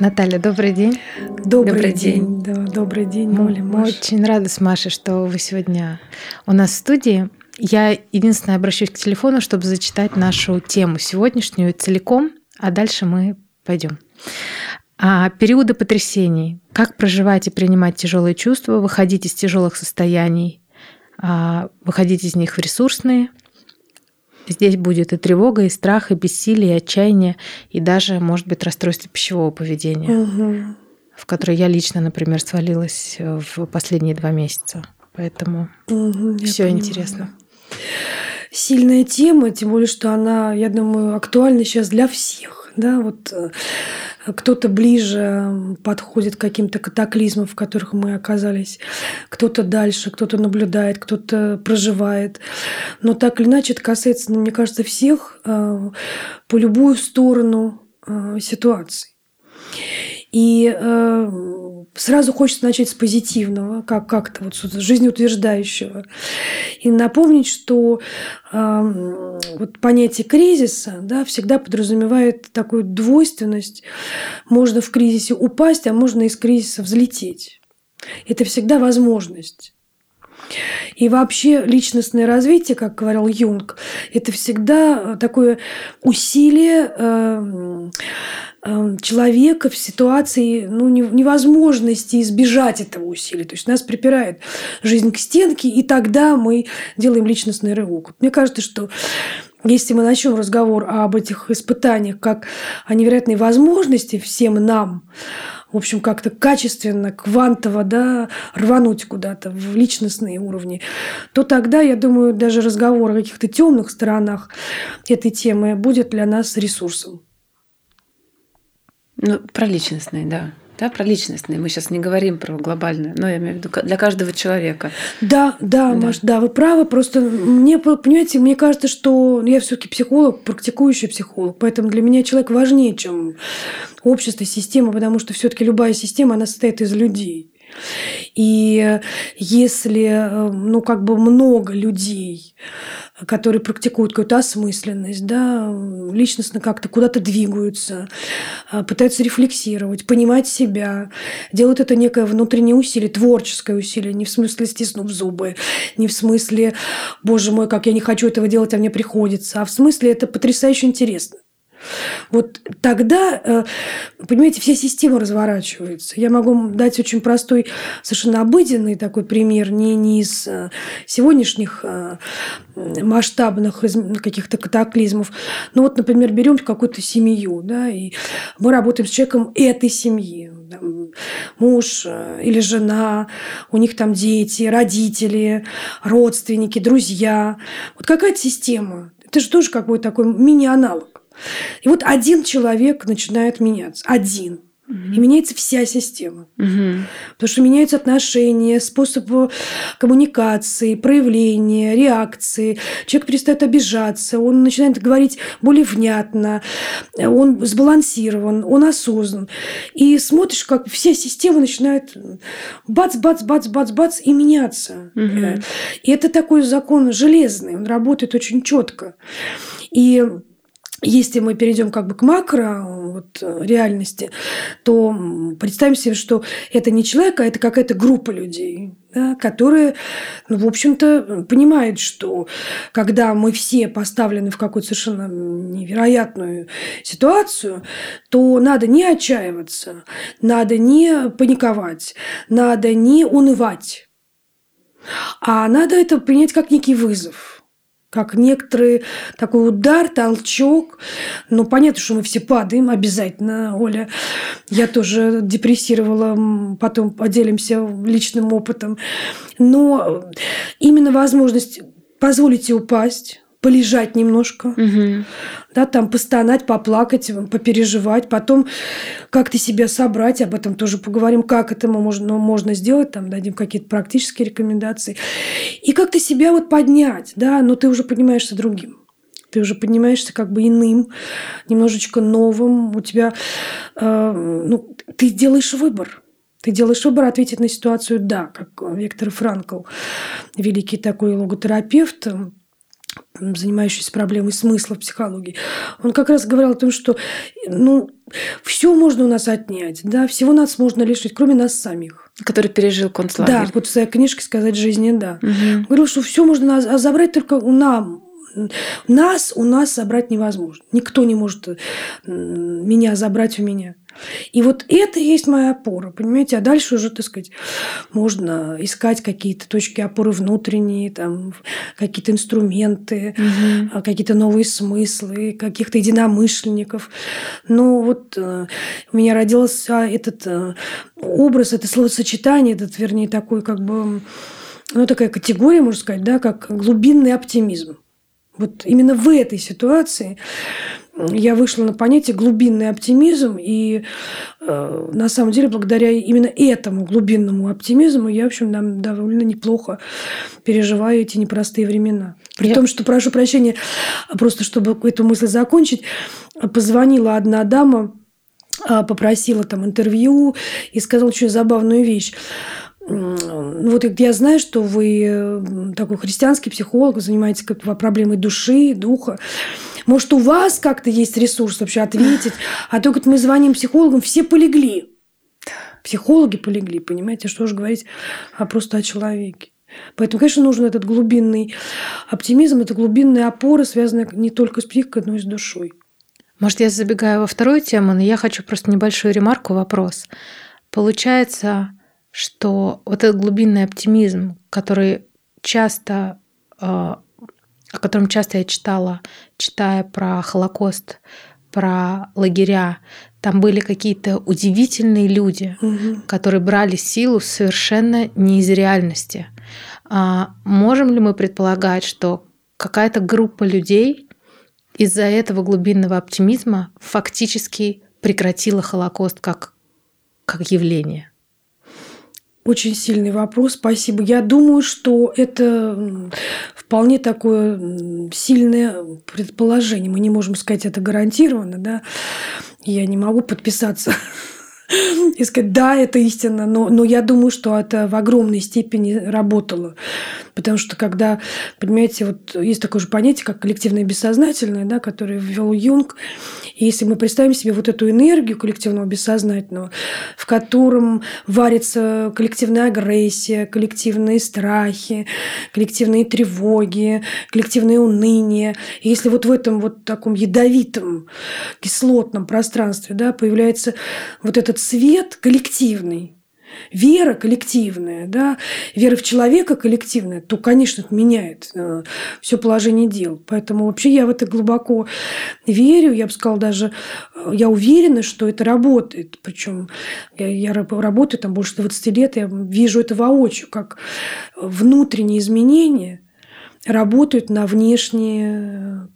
Наталья, добрый день. Добрый, добрый день. день. Да, добрый день, Оля. Мы Маша. очень рады с Машей, что вы сегодня у нас в студии. Я единственное обращусь к телефону, чтобы зачитать нашу тему сегодняшнюю целиком, а дальше мы пойдем. А, периоды потрясений. Как проживать и принимать тяжелые чувства, выходить из тяжелых состояний, а, выходить из них в ресурсные, Здесь будет и тревога, и страх, и бессилие, и отчаяние, и даже, может быть, расстройство пищевого поведения, угу. в которое я лично, например, свалилась в последние два месяца. Поэтому угу, все интересно. Сильная тема, тем более, что она, я думаю, актуальна сейчас для всех. Да, вот э, кто-то ближе подходит к каким-то катаклизмам, в которых мы оказались, кто-то дальше, кто-то наблюдает, кто-то проживает. Но так или иначе это касается, мне кажется, всех э, по любую сторону э, ситуации. И сразу хочется начать с позитивного, как как-то вот жизнеутверждающего, и напомнить, что э, вот понятие кризиса, да, всегда подразумевает такую двойственность. Можно в кризисе упасть, а можно из кризиса взлететь. Это всегда возможность. И вообще личностное развитие, как говорил Юнг, это всегда такое усилие э, человека в ситуации ну, невозможности избежать этого усилия. То есть нас припирает жизнь к стенке, и тогда мы делаем личностный рывок. Мне кажется, что если мы начнем разговор об этих испытаниях как о невероятной возможности всем нам, в общем, как-то качественно, квантово, да, рвануть куда-то в личностные уровни, то тогда, я думаю, даже разговор о каких-то темных сторонах этой темы будет для нас ресурсом. Ну, про личностные, да. Да, про личностные. Мы сейчас не говорим про глобальное, но я имею в виду для каждого человека. Да, да, да. Маш, да, вы правы. Просто мне, понимаете, мне кажется, что я все-таки психолог, практикующий психолог, поэтому для меня человек важнее, чем общество, система, потому что все-таки любая система, она состоит из людей. И если, э, ну, как бы много людей, которые практикуют какую-то осмысленность, да, личностно как-то куда-то двигаются, э, пытаются рефлексировать, понимать себя, делают это некое внутреннее усилие, творческое усилие, не в смысле стиснув зубы, не в смысле, боже мой, как я не хочу этого делать, а мне приходится, а в смысле это потрясающе интересно. Вот тогда, э, понимаете, вся система разворачивается. Я могу дать очень простой, совершенно обыденный такой пример, не, не из э, сегодняшних э, масштабных каких-то катаклизмов. Ну вот, например, берем какую-то семью, да, и мы работаем с человеком этой семьи. муж или жена, у них там дети, родители, родственники, друзья. Вот какая-то система. Это же тоже какой-то такой мини-аналог. И вот один человек начинает меняться. Один. И меняется вся система. Угу. Потому что меняются отношения, способ коммуникации, проявления, реакции. Человек перестает обижаться, он начинает говорить более внятно, он сбалансирован, он осознан. И смотришь, как вся система начинает бац, бац, бац, бац, бац и меняться. Угу. И это такой закон железный, он работает очень четко. И если мы перейдем как бы к макро вот, реальности, то представим себе, что это не человек, а это какая-то группа людей, да, которые, ну, в общем-то, понимают, что когда мы все поставлены в какую-то совершенно невероятную ситуацию, то надо не отчаиваться, надо не паниковать, надо не унывать, а надо это принять как некий вызов – как некоторый такой удар, толчок. Ну, понятно, что мы все падаем обязательно, Оля. Я тоже депрессировала, потом поделимся личным опытом. Но именно возможность позволить себе упасть, полежать немножко, угу. да, там постонать, поплакать, попереживать, потом как-то себя собрать, об этом тоже поговорим, как это можно, ну, можно сделать, там дадим какие-то практические рекомендации, и как-то себя вот поднять, да, но ты уже поднимаешься другим. Ты уже поднимаешься как бы иным, немножечко новым. У тебя, э, ну, ты делаешь выбор. Ты делаешь выбор ответить на ситуацию «да», как Виктор Франкл, великий такой логотерапевт, занимающийся проблемой смысла в психологии, он как раз говорил о том, что ну, все можно у нас отнять, да, всего нас можно лишить, кроме нас самих. Который пережил концлагерь. Да, вот в своей книжке «Сказать жизни», да. Угу. Говорил, что все можно а забрать только у нам, нас у нас забрать невозможно. Никто не может меня забрать у меня. И вот это и есть моя опора, понимаете? А дальше уже, так сказать, можно искать какие-то точки опоры внутренние, там, какие-то инструменты, угу. какие-то новые смыслы, каких-то единомышленников. Но вот э, у меня родился этот э, образ, это словосочетание, этот, вернее, такой как бы ну, такая категория, можно сказать, да, как глубинный оптимизм. Вот именно в этой ситуации я вышла на понятие глубинный оптимизм, и э, на самом деле благодаря именно этому глубинному оптимизму я, в общем, нам довольно неплохо переживаю эти непростые времена. При я... том, что, прошу прощения, просто чтобы эту мысль закончить, позвонила одна дама, а, попросила там интервью и сказала очень забавную вещь. Вот я знаю, что вы такой христианский психолог, занимаетесь как проблемой души, духа. Может, у вас как-то есть ресурс вообще ответить? А то, как мы звоним психологам, все полегли. Психологи полегли, понимаете? Что же говорить а просто о человеке. Поэтому, конечно, нужен этот глубинный оптимизм, это глубинная опора, связанная не только с психикой, но и с душой. Может, я забегаю во вторую тему, но я хочу просто небольшую ремарку, вопрос. Получается, что вот этот глубинный оптимизм, который часто, э, о котором часто я читала, читая про Холокост, про лагеря, там были какие-то удивительные люди, угу. которые брали силу совершенно не из реальности. А можем ли мы предполагать, что какая-то группа людей из-за этого глубинного оптимизма фактически прекратила Холокост как, как явление? Очень сильный вопрос, спасибо. Я думаю, что это вполне такое сильное предположение. Мы не можем сказать это гарантированно, да. Я не могу подписаться и сказать, да, это истина, но, но я думаю, что это в огромной степени работало. Потому что когда, понимаете, вот есть такое же понятие, как коллективное бессознательное, да, которое ввел Юнг. И если мы представим себе вот эту энергию коллективного бессознательного, в котором варится коллективная агрессия, коллективные страхи, коллективные тревоги, коллективное уныние. И если вот в этом вот таком ядовитом кислотном пространстве да, появляется вот этот свет коллективный, вера коллективная, да, вера в человека коллективная, то, конечно, это меняет э, все положение дел. Поэтому вообще я в это глубоко верю. Я бы сказала даже, э, я уверена, что это работает. Причем я, я работаю там больше 20 лет, я вижу это воочию, как внутренние изменения работают на внешние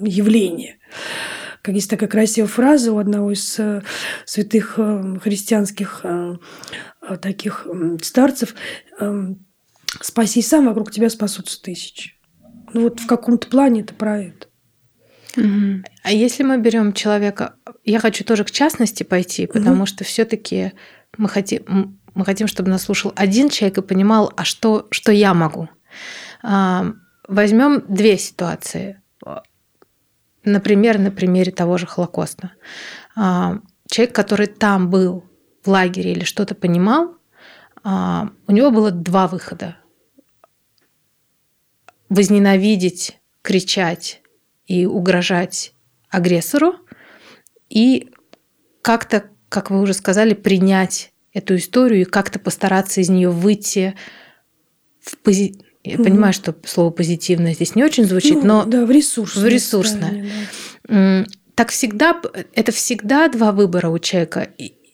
явления как есть такая красивая фраза у одного из э, святых христианских Э, таких старцев «Спаси сам, вокруг тебя спасутся тысячи». Ну вот в каком-то плане это про это. А если мы берем человека, я хочу тоже к частности пойти, потому угу. что все-таки мы хотим, мы хотим, чтобы нас слушал один человек и понимал, а что, что я могу. А, Возьмем две ситуации. Например, на примере того же Холокоста. А, человек, который там был, в лагере или что-то понимал, а, у него было два выхода. Возненавидеть, кричать и угрожать агрессору и как-то, как вы уже сказали, принять эту историю и как-то постараться из нее выйти в пози... Я угу. понимаю, что слово позитивное здесь не очень звучит, ну, но да, в ресурсное. В ресурсное. Да. Так всегда, это всегда два выбора у человека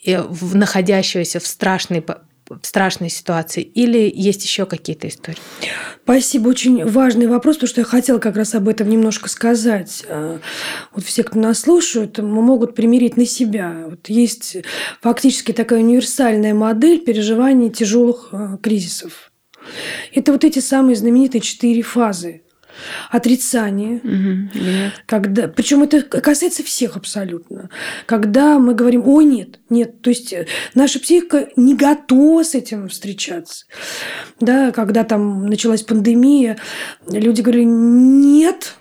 находящегося в страшной в страшной ситуации или есть еще какие-то истории? Спасибо. Очень важный вопрос, потому что я хотела как раз об этом немножко сказать. А, вот все, кто нас слушают, могут примерить на себя. Вот есть фактически такая универсальная модель переживания тяжелых а, кризисов. Это вот эти самые знаменитые четыре фазы. отрицание, угу, когда, причем это касается всех абсолютно, когда мы говорим, о нет, нет, то есть э, наша психика не готова с этим встречаться, да, когда там началась пандемия, люди говорили, нет,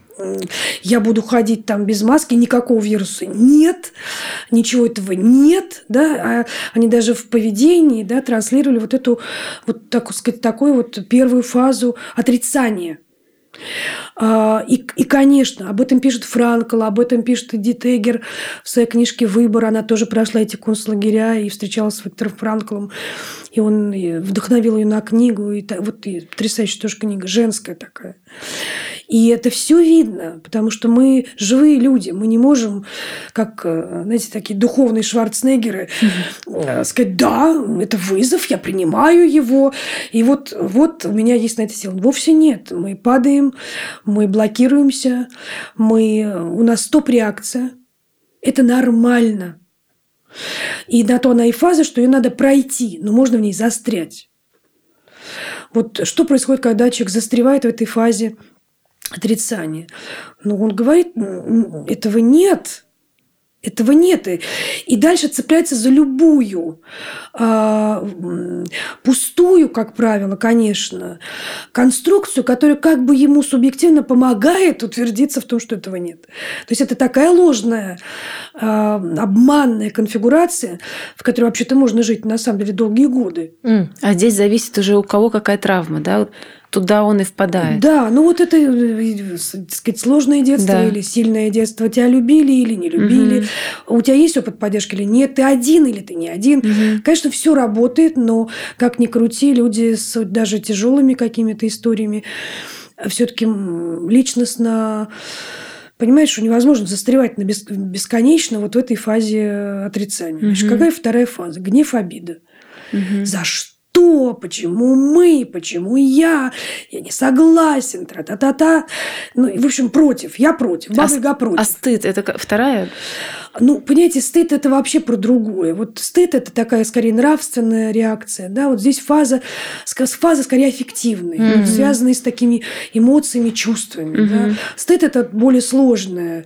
я буду ходить там без маски, никакого вируса нет, ничего этого нет, да, а они даже в поведении, да, транслировали вот эту, вот так сказать, такую вот первую фазу отрицания и, и, конечно, об этом пишет Франкл, об этом пишет Эдит Эггер в своей книжке «Выбор». Она тоже прошла эти концлагеря и встречалась с Виктором Франклом. И он вдохновил ее на книгу. И вот и потрясающая тоже книга, женская такая. И это все видно, потому что мы живые люди. Мы не можем, как, э, знаете, такие духовные Шварценеггеры, mm-hmm. сказать, да, это вызов, я принимаю его. И вот, вот у меня есть на это сила. Вовсе нет. Мы падаем, мы блокируемся, мы, у нас стоп-реакция. Это нормально. И на то она и фаза, что ее надо пройти, но можно в ней застрять. Вот что происходит, когда человек застревает в этой фазе отрицания? Ну, он говорит, этого нет. Этого нет. И дальше цепляется за любую а, пустую, как правило, конечно, конструкцию, которая как бы ему субъективно помогает утвердиться в том, что этого нет. То есть это такая ложная, а, обманная конфигурация, в которой вообще-то можно жить на самом деле долгие годы. А здесь зависит уже у кого какая травма, да? Туда он и впадает. Да, ну вот это, э, так сказать, сложное детство да. или сильное детство. Тебя любили или не любили. Угу. У тебя есть опыт поддержки или нет? Ты один или ты не один? Угу. Конечно, все работает, но как ни крути, люди с даже тяжелыми какими-то историями все-таки личностно понимаешь, что невозможно застревать на бесконечно вот в этой фазе отрицания. Угу. Значит, какая вторая фаза? Гнев, обида. Угу. За что? Что, почему мы, почему я, я не согласен, тра-та-та-та. Ну, в общем, против, я против, Баба а, против. А стыд – это вторая? Ну, понимаете, стыд – это вообще про другое. Вот стыд – это такая, скорее, нравственная реакция. Да? Вот здесь фаза, фаза скорее аффективная, mm-hmm. вот, связанная с такими эмоциями, чувствами. Mm-hmm. Да? Стыд – это более сложная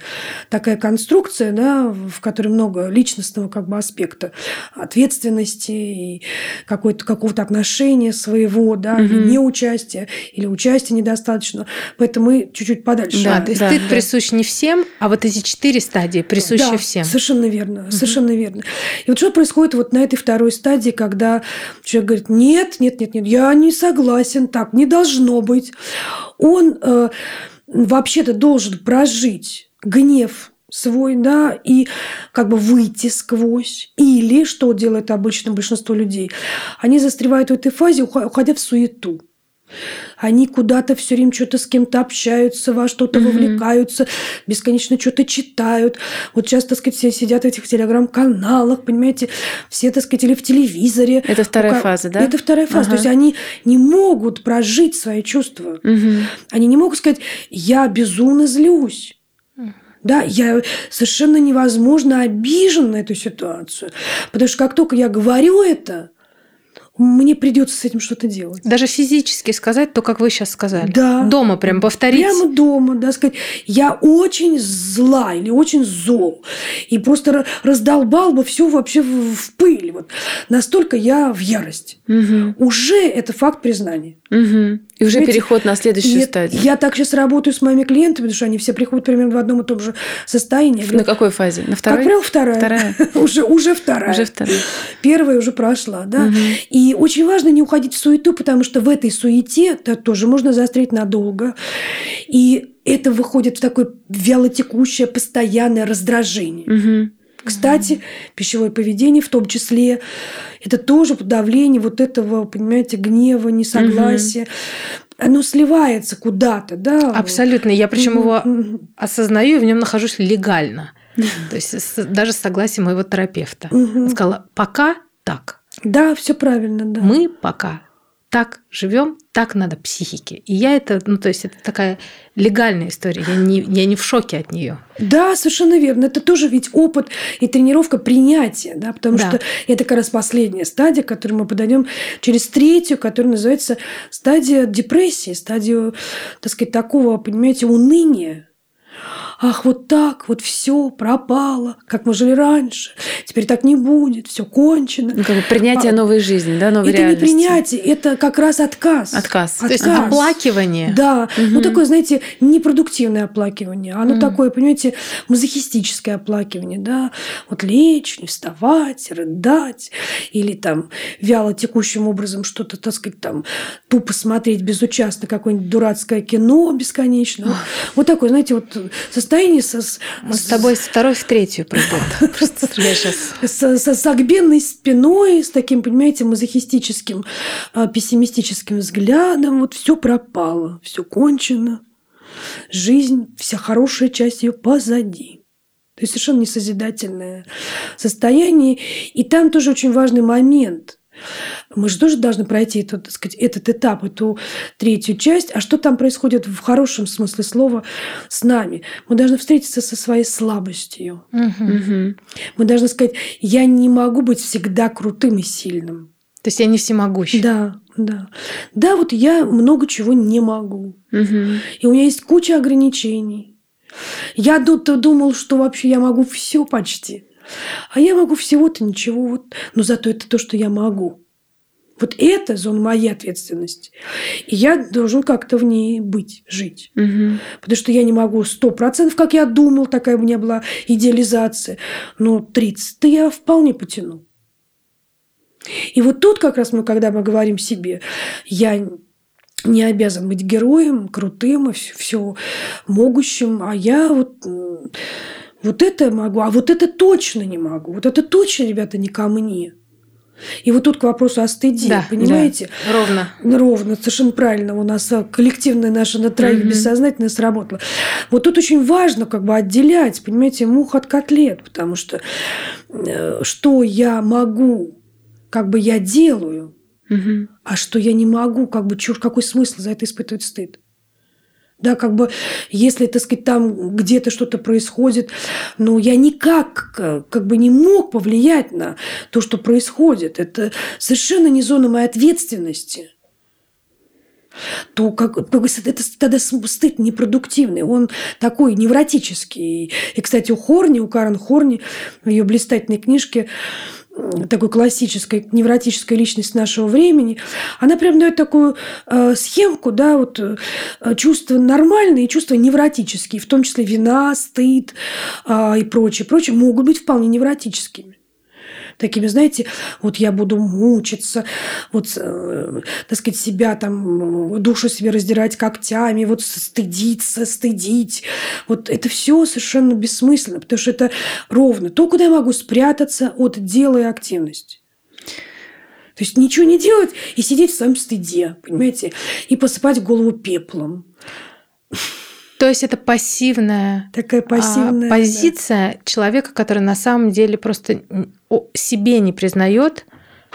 такая конструкция, да, в которой много личностного как бы аспекта, ответственности и какой-то, какого-то отношения своего, да, mm-hmm. или неучастия, или участия недостаточно. Поэтому мы чуть-чуть подальше. Да, то есть да, стыд да. присущ не всем, а вот эти четыре стадии присущи да. всем всем. Совершенно верно, угу. совершенно верно. И вот что происходит вот на этой второй стадии, когда человек говорит, нет, нет, нет, нет, я не согласен, так не должно быть. Он э, вообще-то должен прожить гнев свой, да, и как бы выйти сквозь. Или, что делает обычно большинство людей, они застревают в этой фазе, уходя в суету. Они куда-то все время что-то с кем-то общаются, во что-то mm-hmm. вовлекаются, бесконечно что-то читают. Вот сейчас, так сказать, все сидят в этих телеграм-каналах, понимаете, все, так сказать, или в телевизоре. Это вторая ну, фаза, да? Это вторая фаза. Ага. То есть они не могут прожить свои чувства. Mm-hmm. Они не могут сказать, я безумно злюсь. Да, я совершенно невозможно обижен на эту ситуацию. Потому что как только я говорю это, мне придется с этим что-то делать. Даже физически сказать то, как вы сейчас сказали. Да. Дома прям повторить. Прямо дома, да, сказать, я очень зла или очень зол. И просто раздолбал бы все вообще в пыль. Вот. Настолько я в ярость. Угу. Уже это факт признания. Угу. И уже Знаете, переход на следующую я, стадию. Я так сейчас работаю с моими клиентами, потому что они все приходят примерно в одном и том же состоянии. На какой фазе? На второй? Как правило, вторая. Вторая. уже, уже вторая. Уже вторая. Первая уже прошла, да. Угу. И очень важно не уходить в суету, потому что в этой суете да, тоже можно застрять надолго. И это выходит в такое вялотекущее, постоянное раздражение. Угу. Кстати, пищевое поведение в том числе, это тоже подавление вот этого, понимаете, гнева, несогласия. Угу. Оно сливается куда-то, да. Абсолютно. Я причем его осознаю и в нем нахожусь легально. То есть даже с согласием моего терапевта. Сказала, пока так. Да, все правильно, да. Мы пока так живем, так надо психике. И я это, ну, то есть это такая легальная история. Я не, я не в шоке от нее. Да, совершенно верно. Это тоже ведь опыт и тренировка принятия, да, потому да. что это как раз последняя стадия, к которой мы подойдем через третью, которая называется стадия депрессии, стадию, так сказать, такого, понимаете, уныния ах, вот так, вот все пропало, как мы жили раньше, теперь так не будет, все кончено. Ну, как бы принятие а, новой жизни, да, новой это реальности. не принятие, это как раз отказ. Отказ. отказ. То есть оплакивание. Да, угу. ну такое, знаете, непродуктивное оплакивание, оно угу. такое, понимаете, мазохистическое оплакивание, да, вот лечь, не вставать, рыдать, или там вяло текущим образом что-то, так сказать, там тупо смотреть безучастно какое-нибудь дурацкое кино бесконечно. Вот, вот такое, знаете, вот состоянии со... Мы с тобой с второй в третью пройдем. Просто я сейчас... С, с согбенной спиной, с таким, понимаете, мазохистическим, а, пессимистическим взглядом. Вот все пропало, все кончено. Жизнь, вся хорошая часть ее позади. То есть совершенно несозидательное состояние. И там тоже очень важный момент – мы же тоже должны пройти этот, так сказать, этот этап, эту третью часть. А что там происходит в хорошем смысле слова с нами? Мы должны встретиться со своей слабостью. Угу. Мы должны сказать, я не могу быть всегда крутым и сильным. То есть я не всемогущий. Да, да. Да, вот я много чего не могу. Угу. И у меня есть куча ограничений. Я думал, что вообще я могу все почти. А я могу всего-то ничего, вот, но зато это то, что я могу. Вот это зона моей ответственности. И я должен как-то в ней быть, жить. Угу. Потому что я не могу сто процентов, как я думал, такая у меня была идеализация. Но 30-то я вполне потяну. И вот тут как раз мы, когда мы говорим себе, я не обязан быть героем, крутым и все, все могущим, а я вот вот это могу, а вот это точно не могу. Вот это точно, ребята, не ко мне. И вот тут к вопросу о стыде, да, понимаете? Да, ровно. Ровно, совершенно правильно. У нас коллективное наше на троих угу. бессознательное сработало. Вот тут очень важно как бы отделять, понимаете, мух от котлет, потому что э, что я могу, как бы я делаю, угу. а что я не могу, как бы чушь, какой смысл за это испытывать стыд? Да, как бы, если, так сказать, там где-то что-то происходит, но я никак как бы не мог повлиять на то, что происходит. Это совершенно не зона моей ответственности то как, как это тогда стыд непродуктивный, он такой невротический. И, кстати, у Хорни, у Карен Хорни в ее блистательной книжке такой классической невротической личности нашего времени, она прям дает такую э, схемку, да, вот э, чувства нормальные чувства невротические, в том числе вина, стыд э, и прочее, прочее, могут быть вполне невротическими такими, знаете, вот я буду мучиться, вот, э, так сказать, себя там, душу себе раздирать когтями, вот стыдиться, стыдить. Вот это все совершенно бессмысленно, потому что это ровно то, куда я могу спрятаться от дела и активности. То есть ничего не делать и сидеть в своем стыде, понимаете, и посыпать голову пеплом. То есть это пассивная, Такая пассивная а, позиция да. человека, который на самом деле просто себе не признает,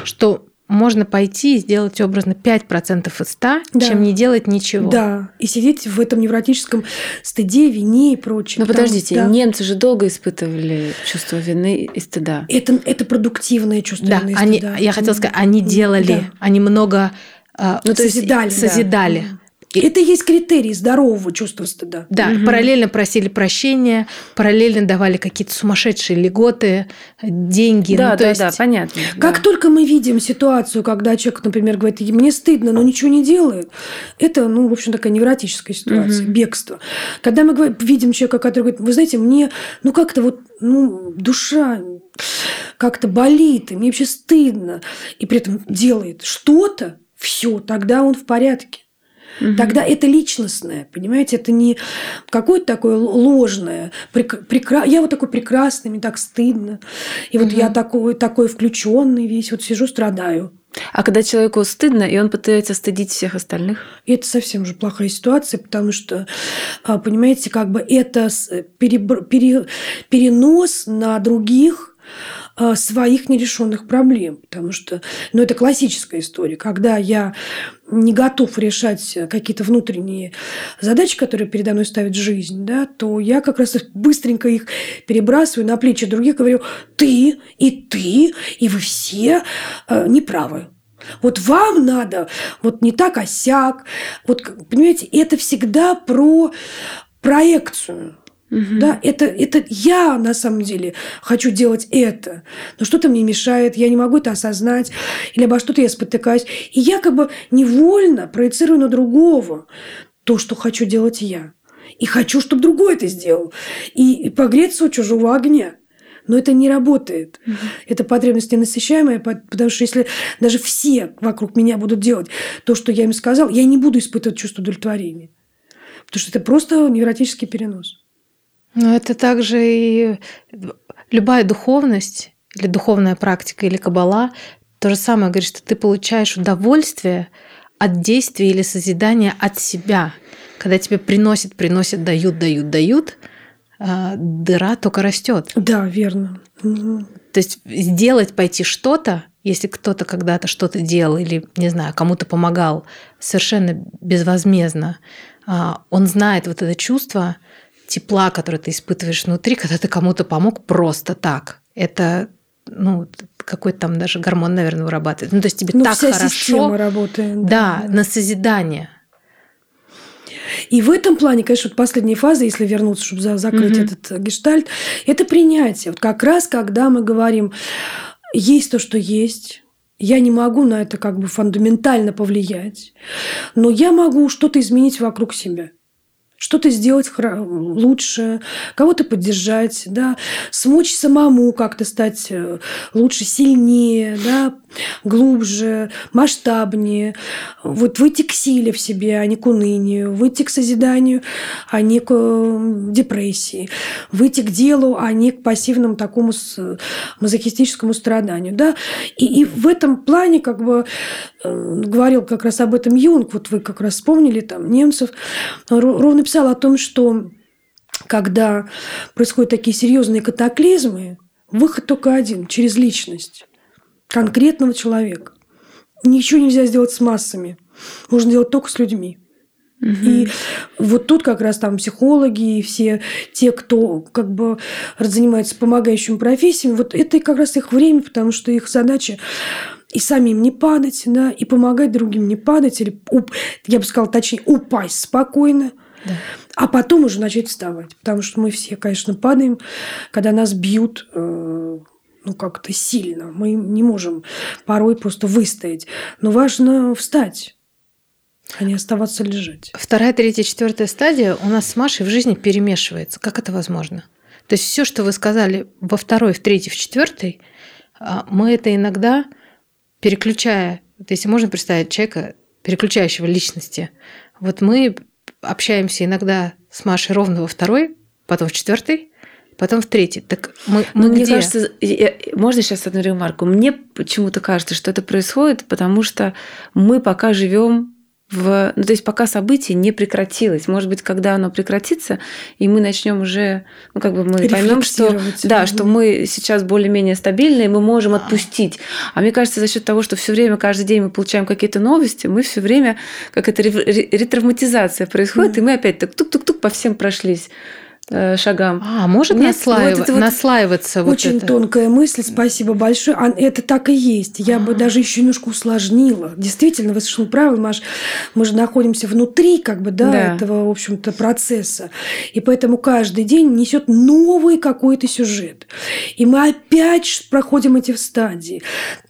что можно пойти и сделать образно 5% из 100, да. чем не делать ничего. Да, и сидеть в этом невротическом стыде, вине и прочем. Но подождите, да. немцы же долго испытывали чувство вины и стыда. Это, это продуктивное чувство да, вины и они, стыда. Я хотела сказать, они делали, да. они много ну, то созидали. созидали. Да. Это и есть критерий здорового чувства стыда. Да, угу. параллельно просили прощения, параллельно давали какие-то сумасшедшие льготы, деньги. Да, ну, да, есть... да, понятно. Как да. только мы видим ситуацию, когда человек, например, говорит, мне стыдно, но ничего не делает, это, ну, в общем, такая невротическая ситуация, угу. бегство. Когда мы говорим, видим человека, который говорит, вы знаете, мне, ну, как-то вот, ну, душа как-то болит, и мне вообще стыдно, и при этом делает что-то, все, тогда он в порядке. Угу. Тогда это личностное, понимаете, это не какое-то такое ложное. Прекра... Я вот такой прекрасный, мне так стыдно. И вот угу. я такой, такой включенный весь, вот сижу, страдаю. А когда человеку стыдно, и он пытается стыдить всех остальных? Это совсем же плохая ситуация, потому что, а, понимаете, как бы это перебр... пере... перенос на других э, своих нерешенных проблем. Потому что, ну, это классическая история, когда я не готов решать какие-то внутренние задачи, которые передо мной ставит жизнь, да, то я как раз быстренько их перебрасываю на плечи других, говорю, ты и ты, и вы все э, неправы. Вот вам надо, вот не так, а сяк. Вот, понимаете, это всегда про проекцию. Угу. Да, это, это я на самом деле хочу делать это. Но что-то мне мешает, я не могу это осознать, или обо что-то я спотыкаюсь. И я как бы невольно проецирую на другого то, что хочу делать я. И хочу, чтобы другой это сделал. И погреться у чужого огня. Но это не работает. Угу. Это потребность ненасыщаемая, потому что если даже все вокруг меня будут делать то, что я им сказал, я не буду испытывать чувство удовлетворения. Потому что это просто невротический перенос. Но это также и любая духовность или духовная практика или кабала то же самое говорит, что ты получаешь удовольствие от действия или созидания от себя. Когда тебе приносят, приносят, дают, дают, дают, а, дыра только растет. Да, верно. То есть сделать, пойти что-то, если кто-то когда-то что-то делал или, не знаю, кому-то помогал совершенно безвозмездно, а, он знает вот это чувство, тепла, которое ты испытываешь внутри, когда ты кому-то помог просто так. Это ну, какой-то там даже гормон, наверное, вырабатывает. Ну, то есть тебе ну, так вся хорошо. Система работает. Да, да, на созидание. И в этом плане, конечно, вот последняя фаза, если вернуться, чтобы закрыть угу. этот гештальт, это принятие. Вот как раз когда мы говорим, есть то, что есть, я не могу на это как бы фундаментально повлиять, но я могу что-то изменить вокруг себя что-то сделать лучше, кого-то поддержать, да, смочь самому как-то стать э, лучше, сильнее, да, глубже, масштабнее, вот выйти к силе в себе, а не к унынию, выйти к созиданию, а не к депрессии, выйти к делу, а не к пассивному такому мазохистическому страданию, да, и, и в этом плане как бы э, говорил как раз об этом Юнг, вот вы как раз вспомнили там немцев, ровно писал о том, что когда происходят такие серьезные катаклизмы, выход только один – через личность конкретного человека. Ничего нельзя сделать с массами. Можно делать только с людьми. Угу. И вот тут как раз там психологи и все те, кто как бы занимается помогающими профессиями, вот это как раз их время, потому что их задача и самим не падать, да, и помогать другим не падать, или, я бы сказала, точнее, упасть спокойно, да. А потом уже начать вставать. Потому что мы все, конечно, падаем, когда нас бьют э, ну, как-то сильно. Мы не можем порой просто выстоять. Но важно встать а не оставаться лежать. Вторая, третья, четвертая стадия у нас с Машей в жизни перемешивается. Как это возможно? То есть все, что вы сказали во второй, в третьей, в четвертой, а, мы это иногда переключая, то есть можно представить человека, переключающего личности, вот мы общаемся иногда с Машей ровно во второй, потом в четвертой, потом в третий. Так мы, мы Мне где? кажется, я, можно сейчас одну ремарку? Мне почему-то кажется, что это происходит, потому что мы пока живем в, ну, то есть пока событие не прекратилось. Может быть, когда оно прекратится, и мы начнем уже, ну, как бы мы поймем, что, да, что мы сейчас более-менее стабильны, и мы можем отпустить. А мне кажется, за счет того, что все время, каждый день мы получаем какие-то новости, мы все время, как это ретравматизация происходит, mm. и мы опять так тук-тук-тук по всем прошлись. Э, шагам. А, может Нет, наслаив... вот вот наслаиваться вот Очень это. тонкая мысль, спасибо большое. А это так и есть. Я А-а-а. бы а. даже еще немножко усложнила. Действительно, вы совершенно правы, Маш. Мы же находимся внутри как бы, да, да. этого, в общем-то, процесса. И поэтому каждый день несет новый какой-то сюжет. И мы опять проходим эти стадии.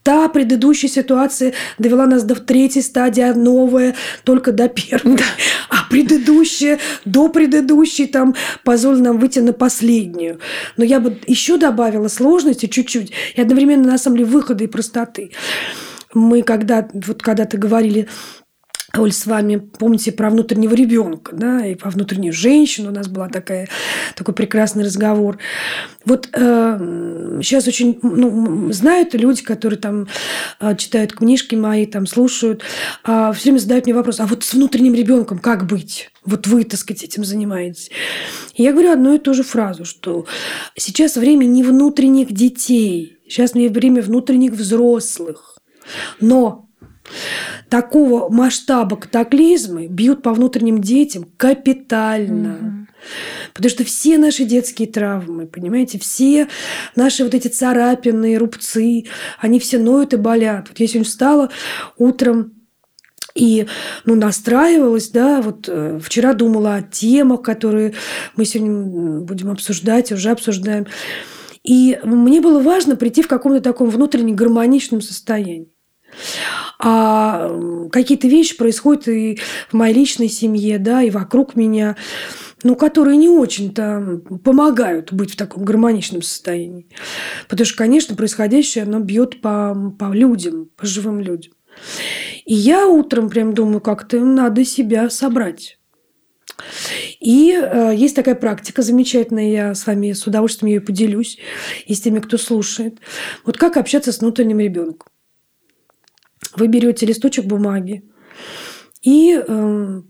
Та предыдущая ситуация довела нас до третьей стадии, а новая только до первой. Да. А предыдущая до предыдущей там позволила нам выйти на последнюю. Но я бы еще добавила сложности чуть-чуть и одновременно на самом деле выхода и простоты. Мы когда вот когда-то говорили Оль, с вами, помните про внутреннего ребенка, да, и про внутреннюю женщину у нас была такая, такой прекрасный разговор. Вот э, сейчас очень ну, знают люди, которые там э, читают книжки мои, там слушают, э, все время задают мне вопрос, а вот с внутренним ребенком как быть? Вот вы, так сказать, этим занимаетесь. И я говорю одну и ту же фразу, что сейчас время не внутренних детей, Сейчас время внутренних взрослых. Но такого масштаба катаклизмы бьют по внутренним детям капитально. Угу. Потому что все наши детские травмы, понимаете, все наши вот эти царапины, рубцы, они все ноют и болят. Вот я сегодня встала утром и ну, настраивалась, да, вот э, вчера думала о темах, которые мы сегодня будем обсуждать, уже обсуждаем. И мне было важно прийти в каком-то таком внутренне гармоничном состоянии. А какие-то вещи происходят и в моей личной семье, да, и вокруг меня, ну, которые не очень-то помогают быть в таком гармоничном состоянии. Потому что, конечно, происходящее, оно бьет по, по людям, по живым людям. И я утром прям думаю, как-то надо себя собрать. И э, есть такая практика замечательная, я с вами с удовольствием ее поделюсь и с теми, кто слушает. Вот как общаться с внутренним ребенком. Вы берете листочек бумаги и э,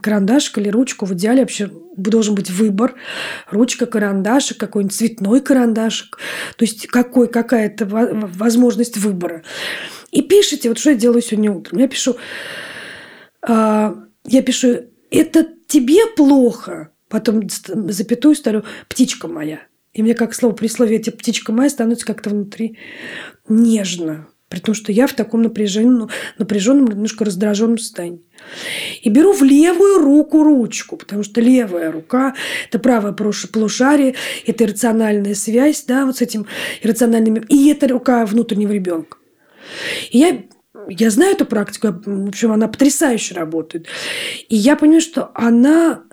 карандашик или ручку. В идеале вообще должен быть выбор. Ручка, карандашик, какой-нибудь цветной карандашик. То есть какой, какая-то возможность выбора. И пишите, вот что я делаю сегодня утром. Я пишу, э, я пишу, это тебе плохо. Потом запятую ставлю, птичка моя. И мне как слово при слове эти птичка моя становится как-то внутри нежно. При том, что я в таком напряженном, напряженном, немножко раздраженном состоянии. И беру в левую руку ручку, потому что левая рука – это правое полушарие, это иррациональная связь да, вот с этим иррациональным, и это рука внутреннего ребенка. И я я знаю эту практику, в общем, она потрясающе работает. И я понимаю, что она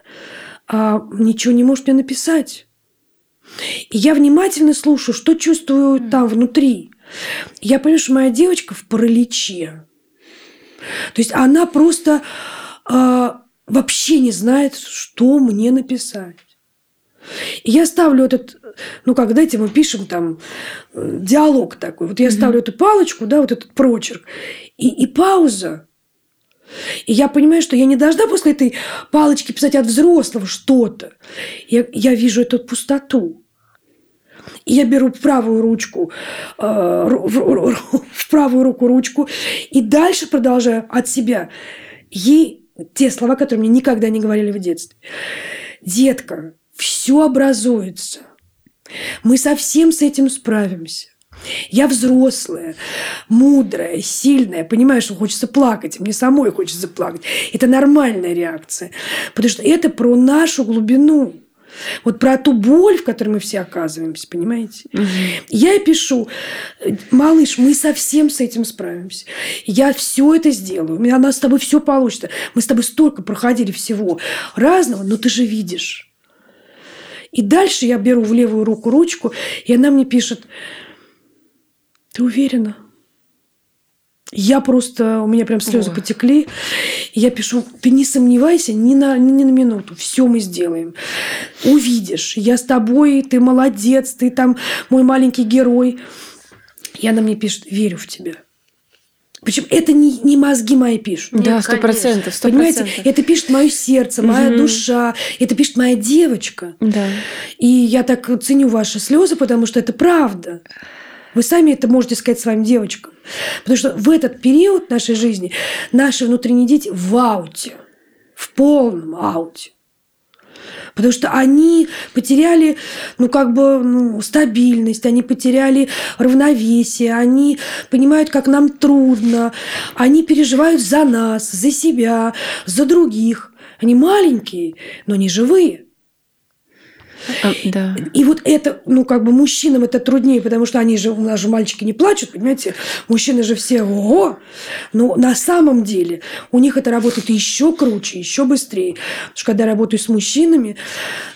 а, ничего не может мне написать. И я внимательно слушаю, что чувствую там внутри. Я понимаю, что моя девочка в параличе. То есть она просто э, вообще не знает, что мне написать. И я ставлю этот, ну, как, знаете, мы пишем там э, диалог такой. Вот я mm-hmm. ставлю эту палочку, да, вот этот прочерк, и, и пауза. И я понимаю, что я не должна после этой палочки писать от взрослого что-то. Я, я вижу эту пустоту. И я беру правую ручку, э, в правую руку ручку, и дальше продолжаю от себя ей те слова, которые мне никогда не говорили в детстве. Детка, все образуется. Мы совсем с этим справимся. Я взрослая, мудрая, сильная, понимаешь, что хочется плакать, мне самой хочется плакать. Это нормальная реакция, потому что это про нашу глубину. Вот про ту боль, в которой мы все оказываемся, понимаете? Угу. Я пишу, малыш, мы совсем с этим справимся. Я все это сделаю. У меня нас с тобой все получится. Мы с тобой столько проходили всего разного, но ты же видишь. И дальше я беру в левую руку ручку, и она мне пишет, ты уверена? Я просто, у меня прям слезы Ой. потекли. Я пишу, ты не сомневайся ни на, ни на минуту, все мы сделаем. Увидишь, я с тобой, ты молодец, ты там мой маленький герой. И она мне пишет, верю в тебя. Причем это не, не мозги мои пишут. Да, сто процентов. Понимаете, это пишет мое сердце, моя угу. душа, это пишет моя девочка. Да. И я так ценю ваши слезы, потому что это правда. Вы сами это можете сказать своим девочкам. Потому что в этот период нашей жизни наши внутренние дети в ауте, в полном ауте. Потому что они потеряли, ну, как бы, ну, стабильность, они потеряли равновесие, они понимают, как нам трудно, они переживают за нас, за себя, за других. Они маленькие, но не живые. А, да. И вот это, ну, как бы мужчинам это труднее, потому что они же, у нас же мальчики не плачут, понимаете? Мужчины же все, ого! Но на самом деле у них это работает еще круче, еще быстрее. Потому что когда я работаю с мужчинами,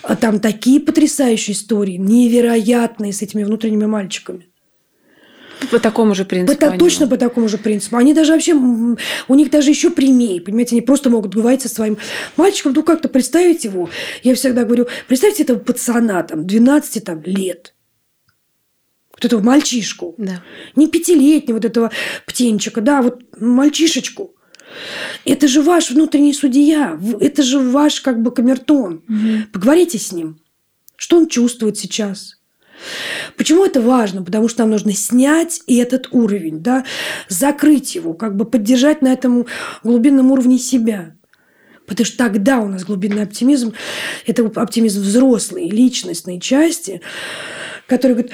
а там такие потрясающие истории, невероятные с этими внутренними мальчиками. По такому же принципу. По, точно по такому же принципу. Они даже вообще, у них даже еще прямее, понимаете, они просто могут говорить со своим мальчиком, ну как-то представить его. Я всегда говорю, представьте этого пацана там 12 там, лет. Вот этого мальчишку. Да. Не пятилетнего вот этого птенчика, да, вот мальчишечку. Это же ваш внутренний судья, это же ваш как бы камертон. Угу. Поговорите с ним. Что он чувствует сейчас? Почему это важно? Потому что нам нужно снять и этот уровень, да, закрыть его, как бы поддержать на этом глубинном уровне себя. Потому что тогда у нас глубинный оптимизм – это оптимизм взрослой, личностной части, который говорит,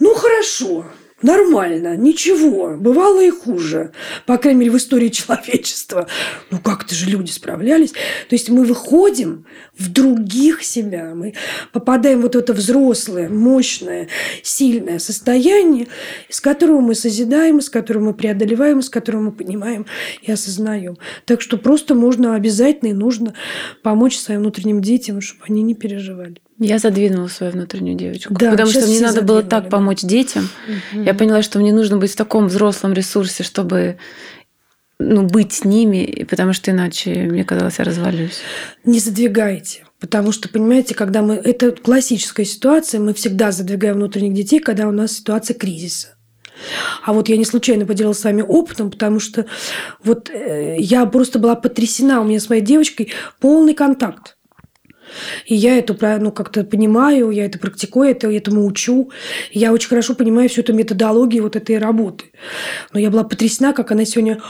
ну хорошо, Нормально, ничего, бывало и хуже, по крайней мере, в истории человечества. Ну, как-то же люди справлялись. То есть мы выходим в других себя, мы попадаем в вот это взрослое, мощное, сильное состояние, из которого мы созидаем, из которого мы преодолеваем, из которого мы понимаем и осознаем. Так что просто можно обязательно и нужно помочь своим внутренним детям, чтобы они не переживали. Я задвинула свою внутреннюю девочку. Да, потому что мне надо было так помочь детям. Угу. Я поняла, что мне нужно быть в таком взрослом ресурсе, чтобы ну, быть с ними, потому что иначе, мне казалось, я развалюсь. Не задвигайте. Потому что, понимаете, когда мы... Это классическая ситуация, мы всегда задвигаем внутренних детей, когда у нас ситуация кризиса. А вот я не случайно поделилась с вами опытом, потому что вот э, я просто была потрясена. У меня с моей девочкой полный контакт. И я это ну, как-то понимаю, я это практикую, это, этому учу. Я очень хорошо понимаю всю эту методологию вот этой работы. Но я была потрясена, как она сегодня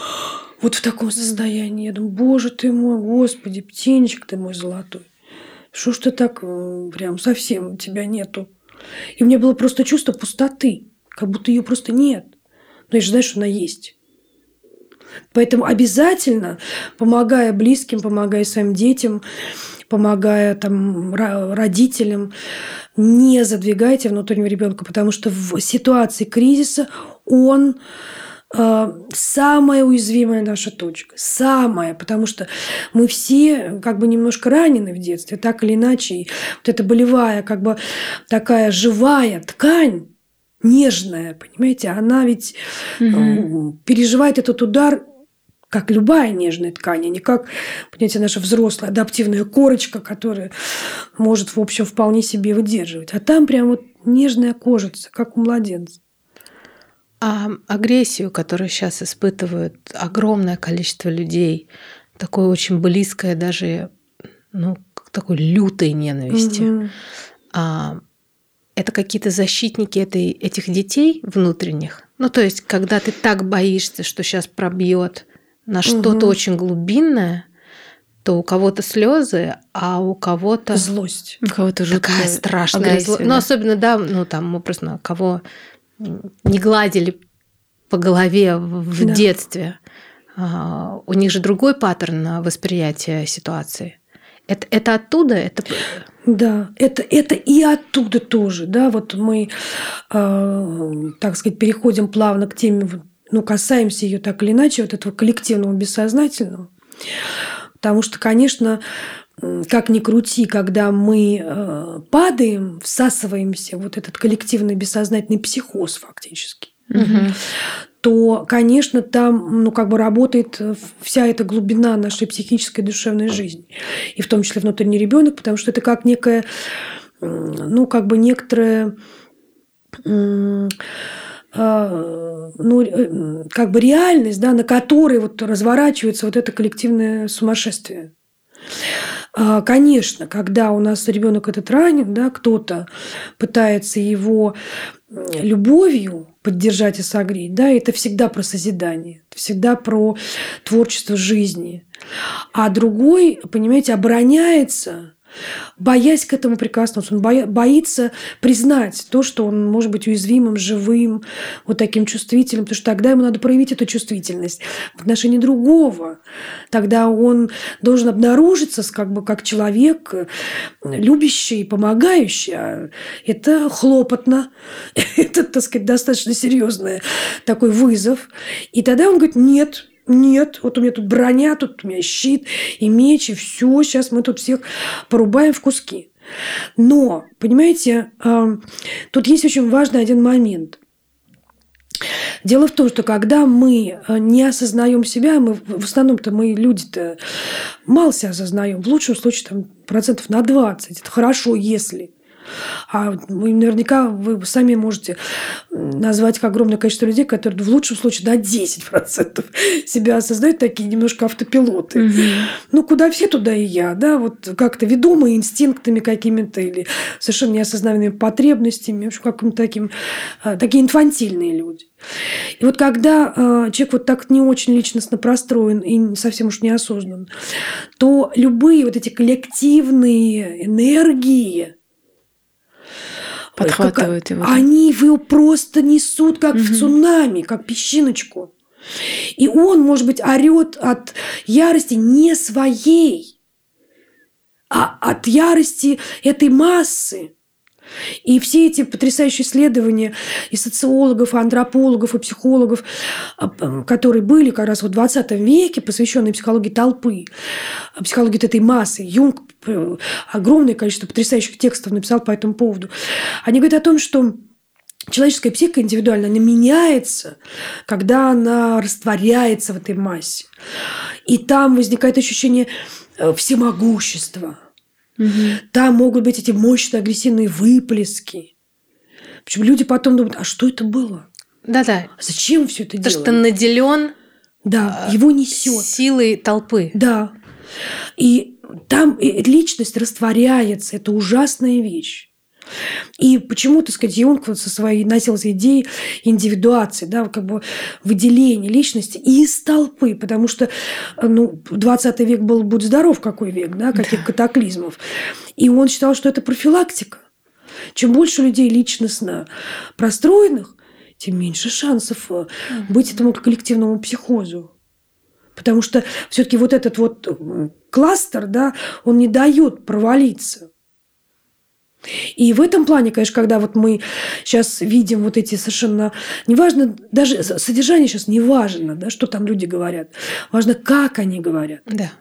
вот в таком состоянии. Я думаю, боже ты мой, господи, птенчик ты мой золотой. Что ж ты так э, прям совсем тебя нету? И у меня было просто чувство пустоты, как будто ее просто нет. Но я же знаю, что она есть. Поэтому обязательно, помогая близким, помогая своим детям, помогая там родителям, не задвигайте внутреннего ребенка, потому что в ситуации кризиса он э, самая уязвимая наша точка. Самая, потому что мы все как бы немножко ранены в детстве, так или иначе. И вот эта болевая, как бы такая живая ткань, нежная, понимаете, она ведь угу. переживает этот удар как любая нежная ткань, а не как, понимаете, наша взрослая адаптивная корочка, которая может, в общем, вполне себе выдерживать. А там прям вот нежная кожица, как у младенца. А агрессию, которую сейчас испытывают огромное количество людей, такое очень близкое даже, ну, такой лютой ненависти, угу. а, это какие-то защитники этой, этих детей внутренних. Ну, то есть, когда ты так боишься, что сейчас пробьет на что-то угу. очень глубинное, то у кого-то слезы, а у кого-то злость, у кого-то такая страшная злость. Ну особенно да, ну там образно кого не гладили по голове в да. детстве, а, у них же другой паттерн восприятия ситуации. Это, это оттуда, это да, это, это и оттуда тоже, да, вот мы, э, так сказать, переходим плавно к теме ну, касаемся ее так или иначе, вот этого коллективного бессознательного. Потому что, конечно, как ни крути, когда мы э, падаем, всасываемся, вот этот коллективный бессознательный психоз фактически, угу. То, конечно, там ну, как бы работает вся эта глубина нашей психической душевной жизни. И в том числе внутренний ребенок, потому что это как некая, ну, как бы некоторая а, ну, э, как бы реальность, да, на которой вот разворачивается вот это коллективное сумасшествие. А, конечно, когда у нас ребенок этот ранен, да, кто-то пытается его любовью поддержать и согреть, да, это всегда про созидание, это всегда про творчество жизни. А другой, понимаете, обороняется боясь к этому прикоснуться. Он боится признать то, что он может быть уязвимым, живым, вот таким чувствительным, потому что тогда ему надо проявить эту чувствительность в отношении другого. Тогда он должен обнаружиться как бы как человек, любящий, помогающий. А это хлопотно, это, так сказать, достаточно серьезный такой вызов. И тогда он говорит, нет, нет, вот у меня тут броня, тут у меня щит и меч, и все, сейчас мы тут всех порубаем в куски. Но, понимаете, тут есть очень важный один момент. Дело в том, что когда мы э, не осознаем себя, мы в основном-то мы люди-то мало себя осознаем, в лучшем случае там, процентов на 20. Это хорошо, если. А вы, наверняка вы сами можете назвать огромное количество людей, которые в лучшем случае до 10% себя осознают такие немножко автопилоты. Угу. Ну, куда все, туда и я. Да? Вот как-то ведомые инстинктами какими-то или совершенно неосознанными потребностями, в общем, каким-то таким, а, такие инфантильные люди. И вот когда э, человек вот так не очень личностно простроен и совсем уж неосознан, то любые вот эти коллективные энергии, подхватывают как, его. Они его просто несут как угу. в цунами, как песчиночку. И он, может быть, орет от ярости не своей, а от ярости этой массы. И все эти потрясающие исследования и социологов, и антропологов, и психологов, а, которые были как раз в 20 веке, посвященные психологии толпы, а, психологии этой массы, Юнг э, огромное количество потрясающих текстов написал по этому поводу, они говорят о том, что человеческая психика индивидуально, она меняется, когда она растворяется в этой массе. И там возникает ощущение э, всемогущества – Угу. Там могут быть эти мощные агрессивные выплески. Почему люди потом думают, а что это было? Да-да. А зачем все это делать? Потому что наделен да, его несет. Силой толпы. Да. И там личность растворяется. Это ужасная вещь. И почему, так сказать, Юнг вот со своей носился идеей индивидуации, да, как бы выделения личности из толпы, потому что ну, 20 век был «Будь здоров, какой век», да, каких да. катаклизмов. И он считал, что это профилактика. Чем больше людей личностно простроенных, тем меньше шансов угу. быть этому коллективному психозу. Потому что все-таки вот этот вот кластер, да, он не дает провалиться. И в этом плане, конечно, когда вот мы сейчас видим вот эти совершенно... Неважно, даже содержание сейчас не важно, да, что там люди говорят. Важно, как они говорят. Да.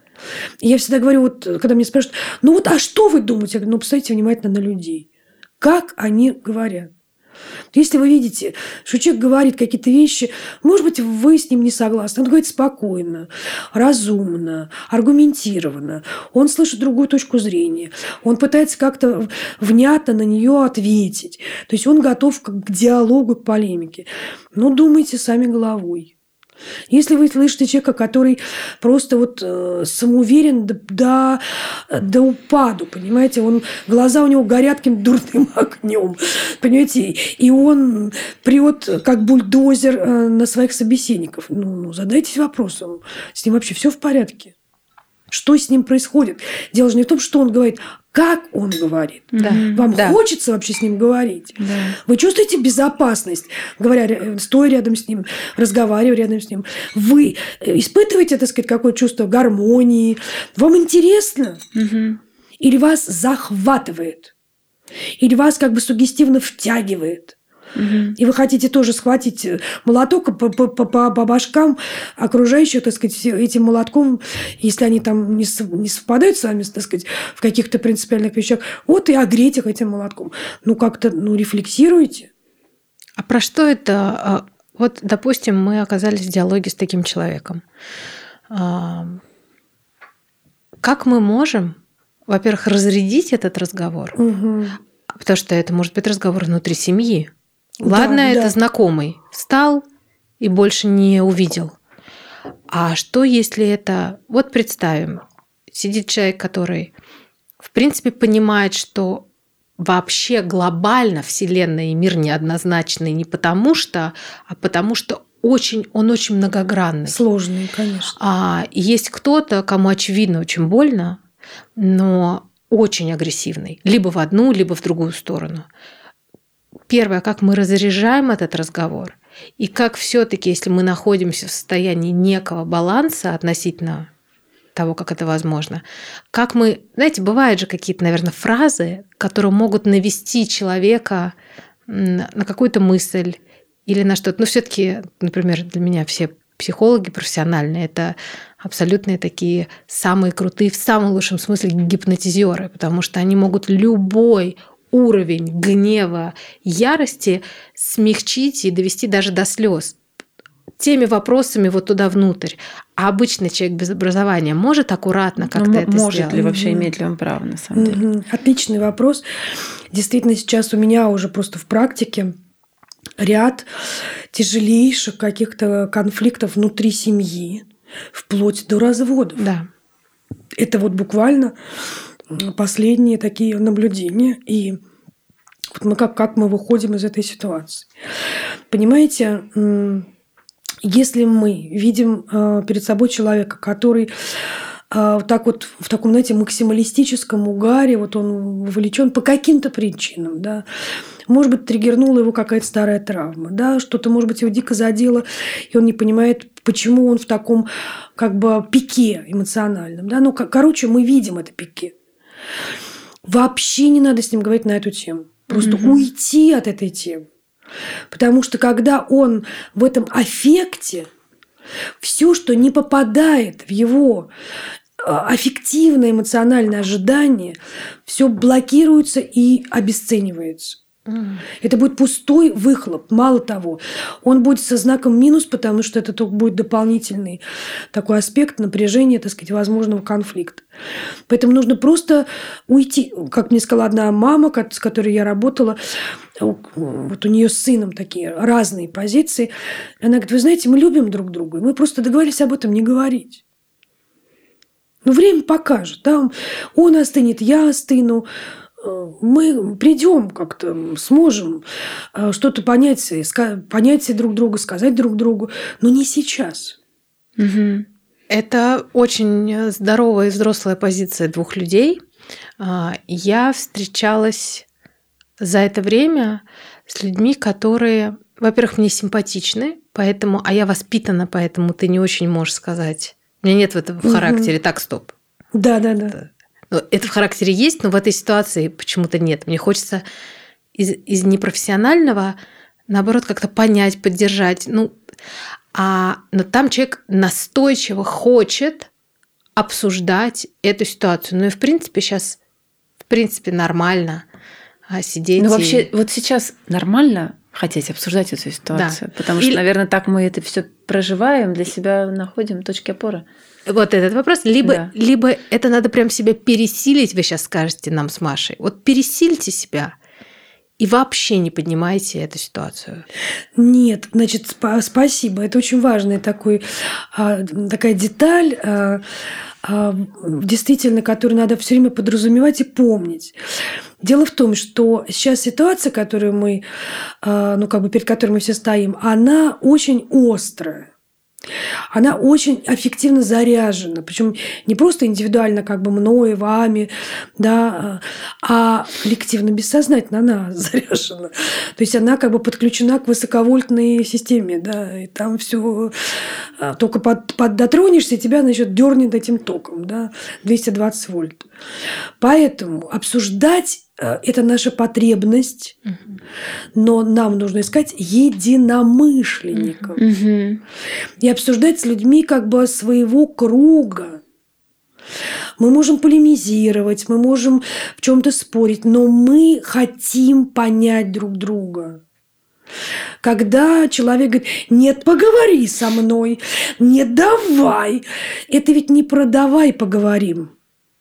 И я всегда говорю, вот когда мне спрашивают, ну вот, а что вы думаете? Я говорю, ну, посмотрите внимательно на людей. Как они говорят. Если вы видите, что человек говорит какие-то вещи, может быть, вы с ним не согласны. Он говорит спокойно, разумно, аргументированно. Он слышит другую точку зрения. Он пытается как-то внятно на нее ответить. То есть он готов к диалогу, к полемике. Но думайте сами головой. Если вы слышите человека, который просто вот э, самоуверен до, до, до упаду, понимаете, он, глаза у него горят каким дурным огнем, понимаете, и он прет как бульдозер э, на своих собеседников. Ну, ну, задайтесь вопросом, с ним вообще все в порядке? Что с ним происходит? Дело же не в том, что он говорит, как он говорит. Да. Вам да. хочется вообще с ним говорить. Да. Вы чувствуете безопасность, говоря, стоя рядом с ним, разговаривая рядом с ним. Вы испытываете, так сказать, какое чувство гармонии. Вам интересно? Угу. Или вас захватывает? Или вас как бы сугестивно втягивает? И вы хотите тоже схватить э, молоток по, по, по, по башкам окружающих, так сказать, этим молотком, если они там не, не совпадают с вами, так сказать, в каких-то принципиальных вещах, вот и огреть их этим молотком. Ну, как-то, ну, рефлексируйте. А про что это? А, вот, допустим, мы оказались в диалоге с таким человеком. А, как мы можем, во-первых, разрядить этот разговор, угу. потому что это может быть разговор внутри семьи. Ладно, да, это да. знакомый. Встал и больше не увидел. А что, если это... Вот представим, сидит человек, который, в принципе, понимает, что вообще глобально Вселенная и мир неоднозначный не потому что, а потому что очень, он очень многогранный. Сложный, конечно. А есть кто-то, кому очевидно очень больно, но очень агрессивный. Либо в одну, либо в другую сторону. Первое, как мы разряжаем этот разговор, и как все-таки, если мы находимся в состоянии некого баланса относительно того, как это возможно, как мы, знаете, бывают же какие-то, наверное, фразы, которые могут навести человека на какую-то мысль или на что-то. Но все-таки, например, для меня все психологи профессиональные это абсолютные такие самые крутые, в самом лучшем смысле гипнотизеры, потому что они могут любой уровень гнева, ярости смягчить и довести даже до слез. теми вопросами вот туда внутрь. А обычный человек без образования может аккуратно как-то ну, это может сделать? ли вообще, имеет ли он право, на самом деле? Отличный вопрос. Действительно, сейчас у меня уже просто в практике ряд тяжелейших каких-то конфликтов внутри семьи, вплоть до разводов. Да. Это вот буквально последние такие наблюдения. И вот мы как, как мы выходим из этой ситуации. Понимаете, если мы видим э, перед собой человека, который э, так вот в таком, знаете, максималистическом угаре, вот он вовлечен по каким-то причинам, да, может быть, триггернула его какая-то старая травма, да, что-то, может быть, его дико задело, и он не понимает, почему он в таком как бы пике эмоциональном, да, ну, короче, мы видим это пике. Вообще не надо с ним говорить на эту тему. Просто угу. уйти от этой темы. Потому что когда он в этом аффекте, все, что не попадает в его а, аффективное эмоциональное ожидание, все блокируется и обесценивается. Это будет пустой выхлоп. Мало того, он будет со знаком минус, потому что это только будет дополнительный такой аспект напряжения, так сказать, возможного конфликта. Поэтому нужно просто уйти. Как мне сказала одна мама, с которой я работала, вот у нее с сыном такие разные позиции. Она говорит, вы знаете, мы любим друг друга, мы просто договорились об этом не говорить. Ну, время покажет. Да? Он остынет, я остыну мы придем как-то, сможем э, что-то понять, понять друг друга, сказать друг другу, но не сейчас. Угу. Это очень здоровая и взрослая позиция двух людей. А, я встречалась за это время с людьми, которые, во-первых, мне симпатичны, поэтому, а я воспитана, поэтому ты не очень можешь сказать. У меня нет в этом в характере. Угу. Так, стоп. Да, да, да. Ну, это в характере есть, но в этой ситуации почему-то нет. Мне хочется из, из непрофессионального, наоборот, как-то понять, поддержать. Ну, а, но там человек настойчиво хочет обсуждать эту ситуацию. Ну и в принципе сейчас, в принципе, нормально а, сидеть. Ну и... вообще, вот сейчас нормально хотеть обсуждать эту ситуацию, да. потому что, Или... наверное, так мы это все проживаем, для себя находим точки опоры. Вот этот вопрос. Либо, да. либо это надо прям себя пересилить, вы сейчас скажете нам с Машей. Вот пересильте себя и вообще не поднимайте эту ситуацию. Нет, значит, сп- спасибо. Это очень важная такой, а, такая деталь, а, а, действительно, которую надо все время подразумевать и помнить. Дело в том, что сейчас ситуация, которую мы, а, ну, как бы перед которой мы все стоим, она очень острая она очень эффективно заряжена. Причем не просто индивидуально, как бы мной, вами, да, а коллективно, бессознательно она заряжена. То есть она как бы подключена к высоковольтной системе, да, и там все а, только под, под дотронешься, тебя, значит, дернет этим током, да, 220 вольт. Поэтому обсуждать это наша потребность, но нам нужно искать единомышленников и обсуждать с людьми как бы своего круга. Мы можем полемизировать, мы можем в чем-то спорить, но мы хотим понять друг друга. Когда человек говорит, нет, поговори со мной, нет, давай. Это ведь не про давай поговорим.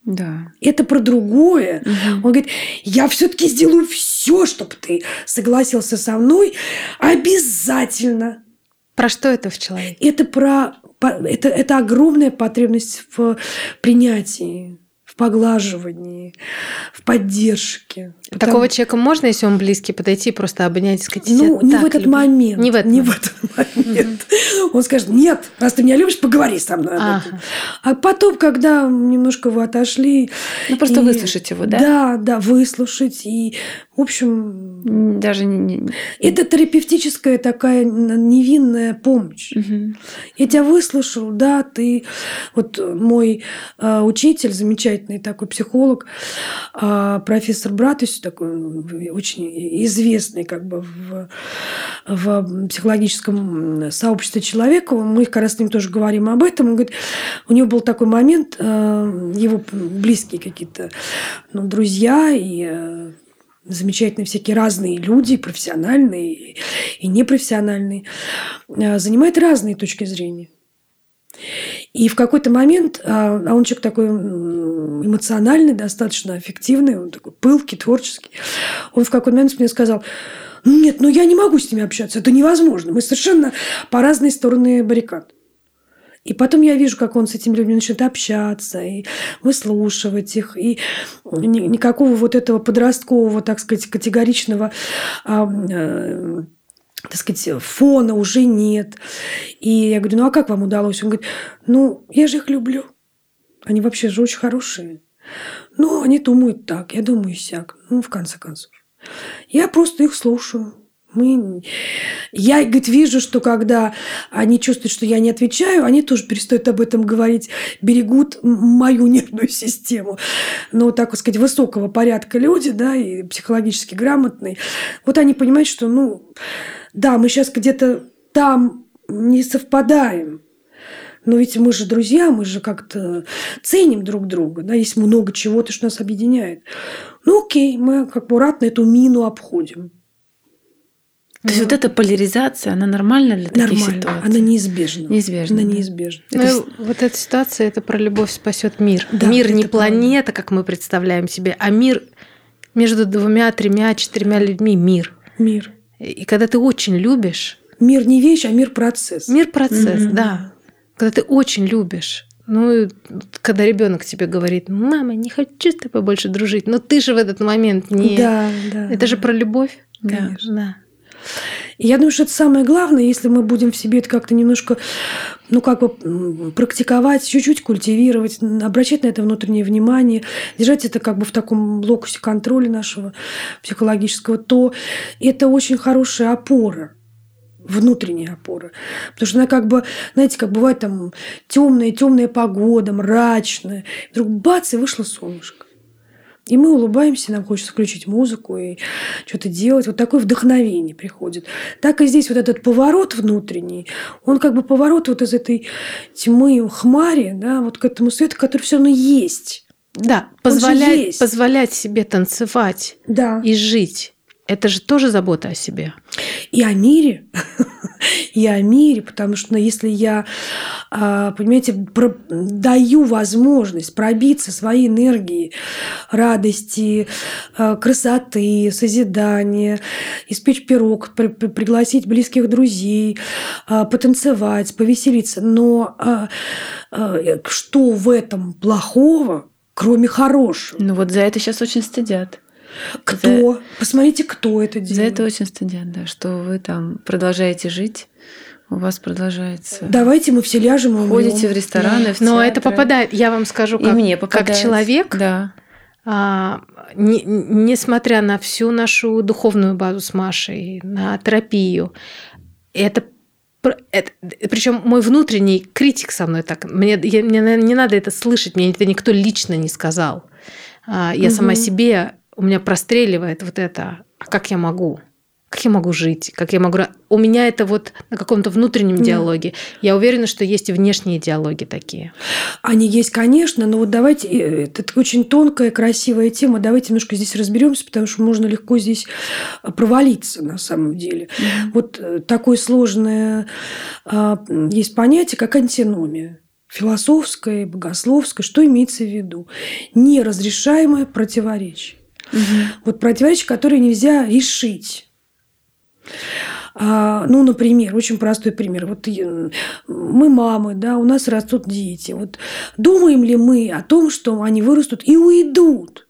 Да. Это про другое. Угу. Он говорит, я все-таки сделаю все, чтобы ты согласился со мной. Обязательно. Про что это в человеке? Это про это, это огромная потребность в принятии поглаживании, в поддержке. Такого Потому... человека можно, если он близкий, подойти и просто обнять и сказать, Ну, не в этот люблю. момент. Не в этот не момент. В этот момент. Он скажет, нет, раз ты меня любишь, поговори со мной об этом. А потом, когда немножко вы отошли... Ну, просто и... выслушать его, да? Да, да, выслушать. И, в общем... Даже не... Это терапевтическая такая невинная помощь. Я тебя выслушал, да, ты... Вот мой э, учитель, замечательный замечательный такой психолог, а, профессор Братус, такой очень известный как бы в, в психологическом сообществе человека. Мы как раз с ним тоже говорим об этом. Он говорит, у него был такой момент, а, его близкие какие-то ну, друзья и замечательные всякие разные люди, профессиональные и непрофессиональные, занимают разные точки зрения. И в какой-то момент, а, а он человек такой эмоциональный, достаточно аффективный, он такой пылкий, творческий, он в какой-то момент мне сказал, нет, ну я не могу с ними общаться, это невозможно, мы совершенно по разные стороны баррикад. И потом я вижу, как он с этими людьми начинает общаться и выслушивать их. И никакого вот этого подросткового, так сказать, категоричного а, так сказать, фона уже нет. И я говорю, ну а как вам удалось? Он говорит, ну я же их люблю. Они вообще же очень хорошие. Ну, они думают так, я думаю сяк. Ну, в конце концов. Я просто их слушаю. Мы... Я, говорит, вижу, что когда они чувствуют, что я не отвечаю, они тоже перестают об этом говорить, берегут мою нервную систему. Но, так вот сказать, высокого порядка люди, да, и психологически грамотные, вот они понимают, что, ну, да, мы сейчас где-то там не совпадаем, но ведь мы же друзья, мы же как-то ценим друг друга, да, есть много чего-то, что нас объединяет. Ну окей, мы как бы ратно эту мину обходим. То есть вот эта поляризация, она нормальна для таких Нормально. ситуаций? Она неизбежна. Неизбежна. Она неизбежна. Ну, это... Вот эта ситуация, это про любовь спасет мир. Да, мир не планета, как мы представляем себе, а мир между двумя, тремя, четырьмя людьми мир. Мир. И когда ты очень любишь... Мир не вещь, а мир процесс. Мир процесс, mm-hmm. да. Когда ты очень любишь. Ну, когда ребенок тебе говорит, мама, не хочу с тобой больше дружить, но ты же в этот момент не... Да, да. Это же про любовь. Конечно. Да. И я думаю, что это самое главное, если мы будем в себе это как-то немножко, ну, как бы практиковать, чуть-чуть культивировать, обращать на это внутреннее внимание, держать это как бы в таком локусе контроля нашего психологического, то это очень хорошая опора внутренняя опора. Потому что она как бы, знаете, как бывает там темная, темная погода, мрачная. Вдруг бац, и вышло солнышко. И мы улыбаемся, нам хочется включить музыку и что-то делать. Вот такое вдохновение приходит. Так и здесь вот этот поворот внутренний, он как бы поворот вот из этой тьмы, хмари, да, вот к этому свету, который все равно есть. Да, позволять, позволять себе танцевать да. и жить. Это же тоже забота о себе. И о мире. и о мире, потому что ну, если я, а, понимаете, даю возможность пробиться своей энергией радости, а, красоты, созидания, испечь пирог, пригласить близких друзей, а, потанцевать, повеселиться, но что в этом плохого, кроме хорошего? Ну вот за это сейчас очень стыдят. Кто? За... Посмотрите, кто это делает. За это очень стыдят, да, что вы там продолжаете жить у вас продолжается. Давайте мы все ляжем и Ходите в рестораны, в Но это попадает, я вам скажу, как, и мне как человек, да. а, не, несмотря на всю нашу духовную базу с Машей, на терапию, это это, причем мой внутренний критик со мной так. Мне, я, мне не надо это слышать, мне это никто лично не сказал. А, я угу. сама себе у меня простреливает вот это, а как я могу? Как я могу жить? Как я могу... У меня это вот на каком-то внутреннем диалоге. Я уверена, что есть и внешние диалоги такие. Они есть, конечно, но вот давайте... Э, это очень тонкая, красивая тема. Давайте немножко здесь разберемся, потому что можно легко здесь э, провалиться на самом деле. Mm-hmm. Вот э, такое сложное а, есть понятие, как антиномия философское, богословское, что имеется в виду? Неразрешаемое противоречие. Угу. Вот противоречия, которые нельзя решить. А, ну, например, очень простой пример. Вот мы мамы, да, у нас растут дети. Вот думаем ли мы о том, что они вырастут и уйдут?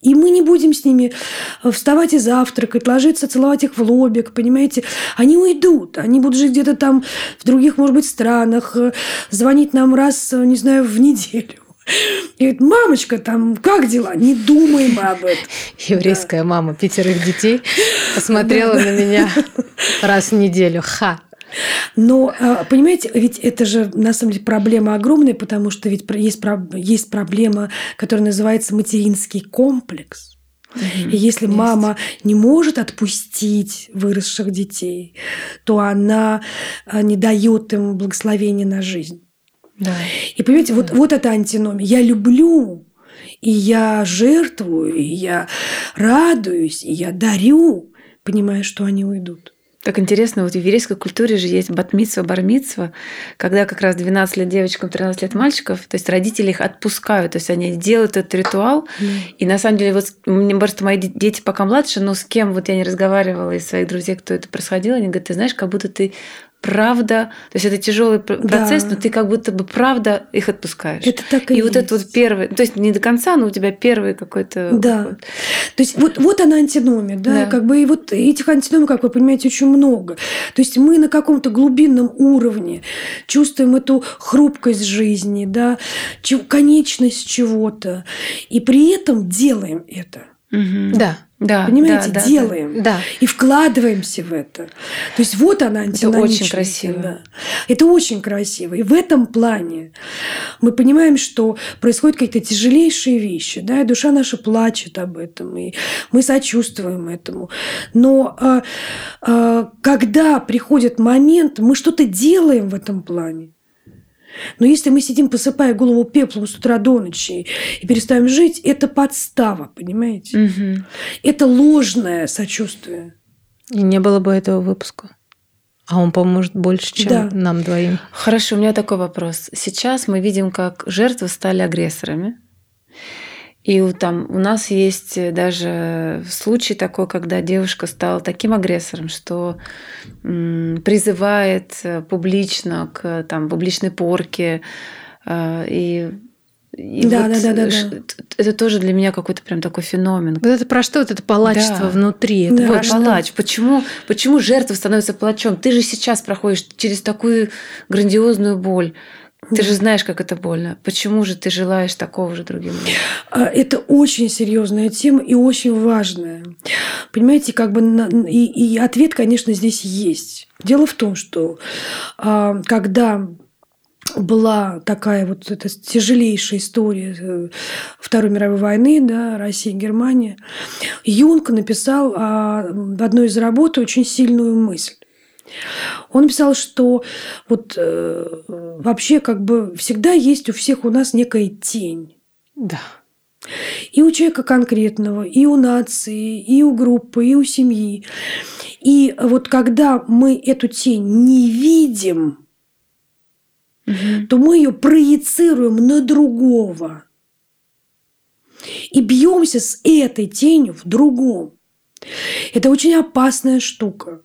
И мы не будем с ними вставать и завтракать, ложиться, целовать их в лобик, понимаете? Они уйдут, они будут жить где-то там в других, может быть, странах, звонить нам раз, не знаю, в неделю. И говорит, мамочка, там, как дела? Не думай мы об этом. Еврейская да. мама пятерых детей посмотрела на меня раз в неделю. Ха! Но, а, понимаете, ведь это же на самом деле проблема огромная, потому что ведь есть, есть проблема, которая называется материнский комплекс. И если есть. мама не может отпустить выросших детей, то она а, не дает им благословения на жизнь. Да. И понимаете, да. вот, вот это антиномия. Я люблю, и я жертвую, и я радуюсь, и я дарю, понимая, что они уйдут. Так интересно, вот в еврейской культуре же есть батмитсва, бармитсва, когда как раз 12 лет девочкам, 13 лет мальчиков, то есть родители их отпускают, то есть они делают этот ритуал. Mm. И на самом деле, вот мне просто мои дети пока младше, но с кем вот я не разговаривала из своих друзей, кто это происходило, они говорят, ты знаешь, как будто ты правда, то есть это тяжелый процесс, да. но ты как будто бы правда их отпускаешь. Это так и, и есть. вот это вот первый, то есть не до конца, но у тебя первый какой-то. Да. Вот. То есть вот вот она антиномия, да, да, как бы и вот этих антиномий, как вы понимаете, очень много. То есть мы на каком-то глубинном уровне чувствуем эту хрупкость жизни, да, конечность чего-то, и при этом делаем это. Угу. Да. Да, Понимаете, да, делаем да. и вкладываемся в это. То есть вот она Это очень красиво. Да. Это очень красиво. И в этом плане мы понимаем, что происходят какие-то тяжелейшие вещи, да, и душа наша плачет об этом, и мы сочувствуем этому. Но а, а, когда приходит момент, мы что-то делаем в этом плане. Но если мы сидим, посыпая голову пеплом с утра до ночи и перестаем жить, это подстава, понимаете? Угу. Это ложное сочувствие. И не было бы этого выпуска. А он поможет больше, чем да. нам двоим. Хорошо, у меня такой вопрос. Сейчас мы видим, как жертвы стали агрессорами. И там у нас есть даже случай такой, когда девушка стала таким агрессором, что призывает публично к там, публичной порке. И и да, вот да, да, да, да. Это тоже для меня какой-то прям такой феномен. Вот это про что? Вот это палачество да. внутри. Это да, вот палач. Почему, почему жертва становится палачом? Ты же сейчас проходишь через такую грандиозную боль. Ты же знаешь, как это больно. Почему же ты желаешь такого же другим? А, это очень серьезная тема и очень важная. Понимаете, как бы и, и ответ, конечно, здесь есть. Дело в том, что а, когда была такая вот эта тяжелейшая история э, Второй мировой войны, да, Россия и Германия, Юнг написал а, в одной из работ очень сильную мысль. Он писал, что вот э, вообще как бы всегда есть у всех у нас некая тень. Да. И у человека конкретного, и у нации, и у группы, и у семьи. И вот когда мы эту тень не видим, угу. то мы ее проецируем на другого. И бьемся с этой тенью в другом. Это очень опасная штука.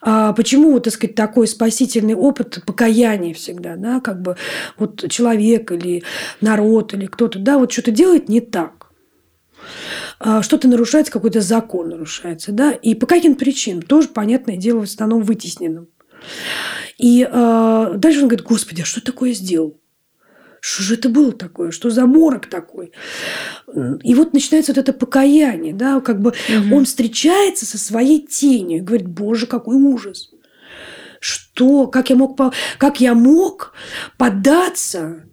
А почему, так сказать, такой спасительный опыт покаяния всегда, да, как бы вот человек или народ или кто-то, да, вот что-то делает не так. А что-то нарушается, какой-то закон нарушается, да, и по каким причинам, тоже, понятное дело, в основном вытесненным. И э, дальше он говорит, господи, а что такое сделал? Что же это было такое? Что за морок такой? И вот начинается вот это покаяние, да, как бы угу. он встречается со своей тенью и говорит, боже, какой ужас. Что, как я мог, как я мог поддаться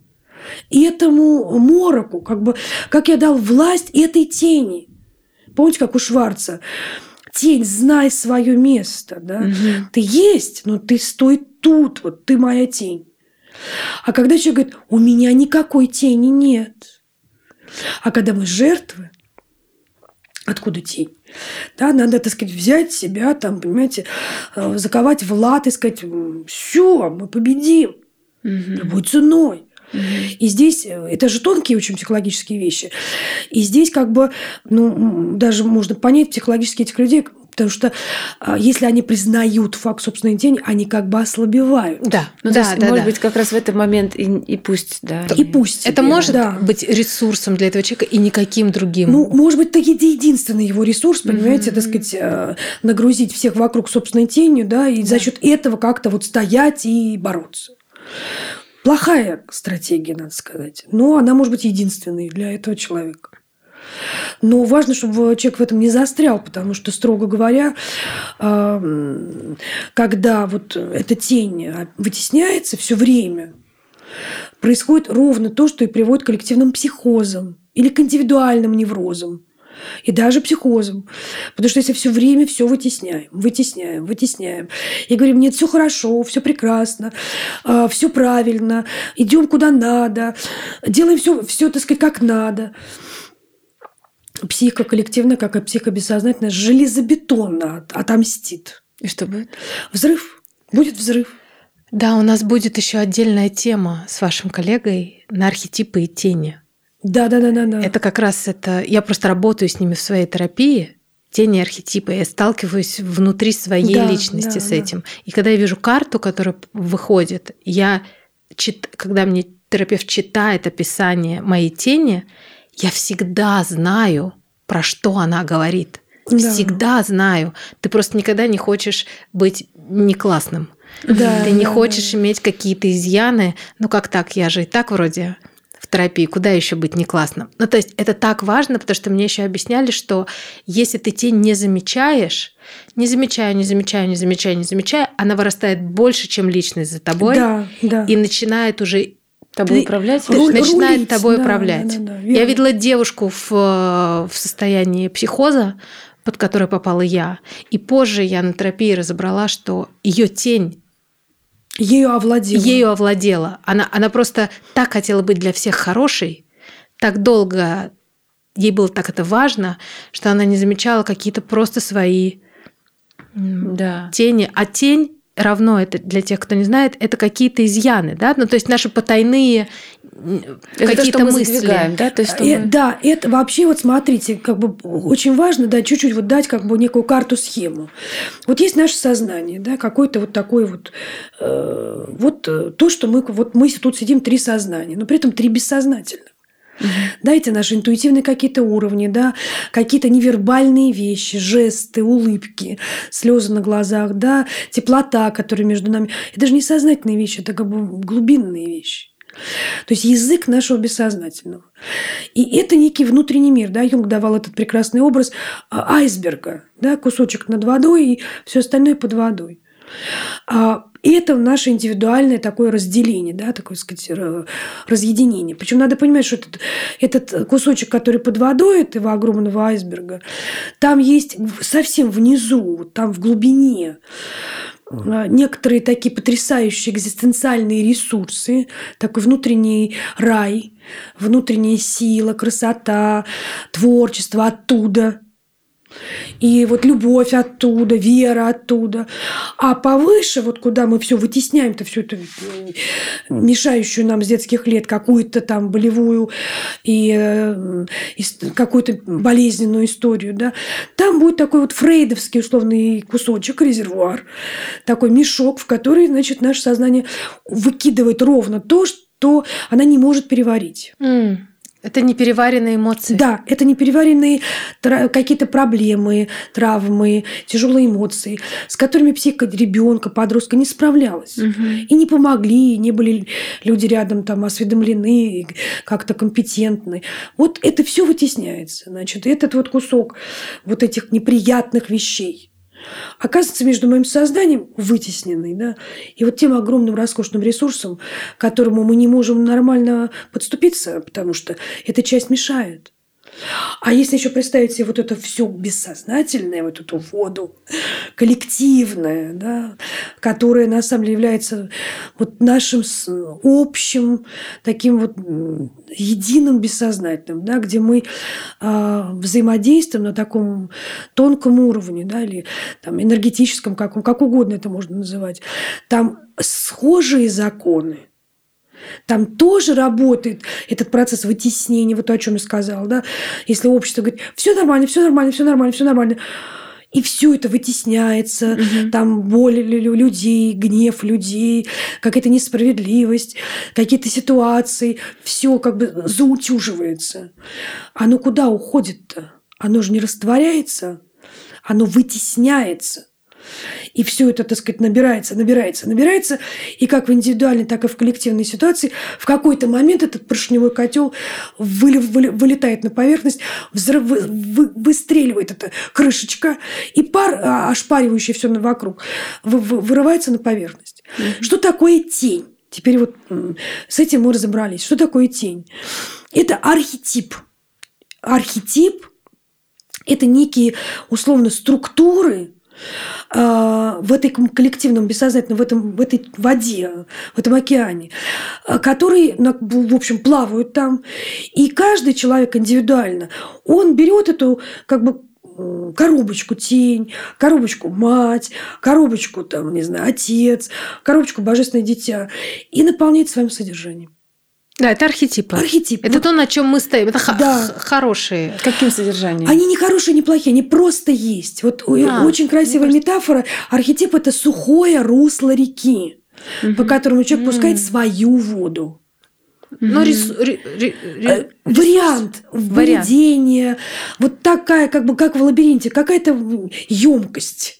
этому мороку, как бы, как я дал власть этой тени. Помните, как у Шварца? Тень, знай свое место, да? Угу. Ты есть, но ты стой тут, вот ты моя тень. А когда человек говорит, у меня никакой тени нет. А когда мы жертвы, откуда тень? Да, надо, так сказать, взять себя, там, понимаете, э, заковать в лад и сказать, все, мы победим угу. любой ценой. И здесь э, это же тонкие очень психологические вещи. И здесь как бы, ну, даже можно понять психологически этих людей, Потому что а, если они признают факт собственной тени, они как бы ослабевают. Да, ну, да, есть, да, может да. быть, как раз в этот момент и, и пусть, да. И пусть. Это тебе, может да. быть ресурсом для этого человека и никаким другим. Ну, может быть, это единственный его ресурс, понимаете, mm-hmm. так сказать, э, нагрузить всех вокруг собственной тенью, да, и да. за счет этого как-то вот стоять и бороться. Плохая стратегия, надо сказать. Но она может быть единственной для этого человека. Но важно, чтобы человек в этом не застрял, потому что, строго говоря, когда вот эта тень вытесняется все время, происходит ровно то, что и приводит к коллективным психозам или к индивидуальным неврозам. и даже психозом. Потому что если все время все вытесняем, вытесняем, вытесняем, и говорим, нет, все хорошо, все прекрасно, а, все правильно, идем куда надо, делаем все, все, так сказать, как надо. Психика коллективная, как и психобессознательная, железобетонно отомстит. И что будет? Взрыв. Будет взрыв. Да, у нас будет еще отдельная тема с вашим коллегой на архетипы и тени. Да, да, да, да, да. Это как раз это. Я просто работаю с ними в своей терапии. Тени архетипы. Я сталкиваюсь внутри своей да, личности да, с этим. Да. И когда я вижу карту, которая выходит, я чит... когда мне терапевт читает описание моей тени, я всегда знаю, про что она говорит. Да. Всегда знаю. Ты просто никогда не хочешь быть не классным. Да, Ты не да, хочешь да. иметь какие-то изъяны. Ну как так? Я же и так вроде в терапии, куда еще быть не классным? Ну, то есть это так важно, потому что мне еще объясняли, что если ты тень не замечаешь, не замечаю, не замечаю, не замечаю, не замечаю, она вырастает больше, чем личность за тобой, да, да. и начинает уже тобой управлять, руль, начинает рулить, тобой да, управлять. Да, да, да, я видела девушку в, в состоянии психоза, под которой попала я, и позже я на терапии разобрала, что ее тень Ею овладела. Ею овладела. Она, она просто так хотела быть для всех хорошей, так долго ей было так это важно, что она не замечала какие-то просто свои да. тени. А тень равно это для тех, кто не знает, это какие-то изъяны, да, ну то есть наши потайные какие-то мысли. да? То есть, э, мы... Да, это вообще вот смотрите, как бы очень важно, да, чуть-чуть вот дать как бы некую карту-схему. Вот есть наше сознание, да, какой-то вот такой вот, э, вот э, то, что мы, вот мы тут сидим три сознания, но при этом три бессознательных. Да, эти наши интуитивные какие-то уровни, да, какие-то невербальные вещи, жесты, улыбки, слезы на глазах, да, теплота, которая между нами. Это же не сознательные вещи, это как бы глубинные вещи. То есть язык нашего бессознательного. И это некий внутренний мир. Да? Юнг давал этот прекрасный образ а, айсберга. Да? Кусочек над водой и все остальное под водой. А, и это наше индивидуальное такое разделение, да, такое, сказать, разъединение. Причем надо понимать, что этот, этот кусочек, который под водой этого огромного айсберга, там есть совсем внизу, там в глубине а, некоторые такие потрясающие экзистенциальные ресурсы, такой внутренний рай, внутренняя сила, красота, творчество оттуда – и вот любовь оттуда, вера оттуда. А повыше, вот куда мы все вытесняем-то, всю эту мешающую нам с детских лет какую-то там болевую и, э, и какую-то болезненную историю, да, там будет такой вот фрейдовский условный кусочек, резервуар, такой мешок, в который, значит, наше сознание выкидывает ровно то, что она не может переварить. Mm. Это не переваренные эмоции. Да, это не переваренные какие-то проблемы, травмы, тяжелые эмоции, с которыми психика ребенка, подростка не справлялась. Угу. И не помогли, не были люди рядом там осведомлены, как-то компетентны. Вот это все вытесняется. Значит, этот вот кусок вот этих неприятных вещей оказывается между моим сознанием вытесненный, да, и вот тем огромным роскошным ресурсом, к которому мы не можем нормально подступиться, потому что эта часть мешает. А если еще представить себе вот это все бессознательное, вот эту воду, коллективное, да, которое на самом деле является вот нашим общим таким вот единым бессознательным, да, где мы э, взаимодействуем на таком тонком уровне, да, или там энергетическом, как, как угодно это можно называть, там схожие законы, там тоже работает этот процесс вытеснения, вот то, о чем я сказала, да. Если общество говорит, все нормально, все нормально, все нормально, все нормально, и все это вытесняется, угу. там боль людей, гнев людей, какая-то несправедливость, какие-то ситуации, все как бы заутюживается. Оно куда уходит-то? Оно же не растворяется, оно вытесняется. И все это, так сказать, набирается, набирается, набирается. И как в индивидуальной, так и в коллективной ситуации в какой-то момент этот поршневой котел вылетает на поверхность, взрыв, вы, выстреливает эта крышечка, и пар, а, ошпаривающий все вокруг, вырывается на поверхность. Mm-hmm. Что такое тень? Теперь вот с этим мы разобрались. Что такое тень? Это архетип. Архетип это некие условно структуры, в этой коллективном бессознательном, в, этом, в этой воде, в этом океане, а, которые, в общем, плавают там. И каждый человек индивидуально, он берет эту как бы коробочку тень, коробочку мать, коробочку там, не знаю, отец, коробочку божественное дитя и наполняет своим содержанием. Да, это архетипы. Архетипы. Это вот. то, на чем мы стоим. Это да. хорошие. Каким содержанием? Они не хорошие, не плохие, они просто есть. Вот а, очень красивая метафора. Архетип это сухое русло реки, угу. по которому человек угу. пускает свою воду. Но рис, ри, ри, ри, э, вариант введения, вот такая, как бы как в лабиринте, какая-то емкость.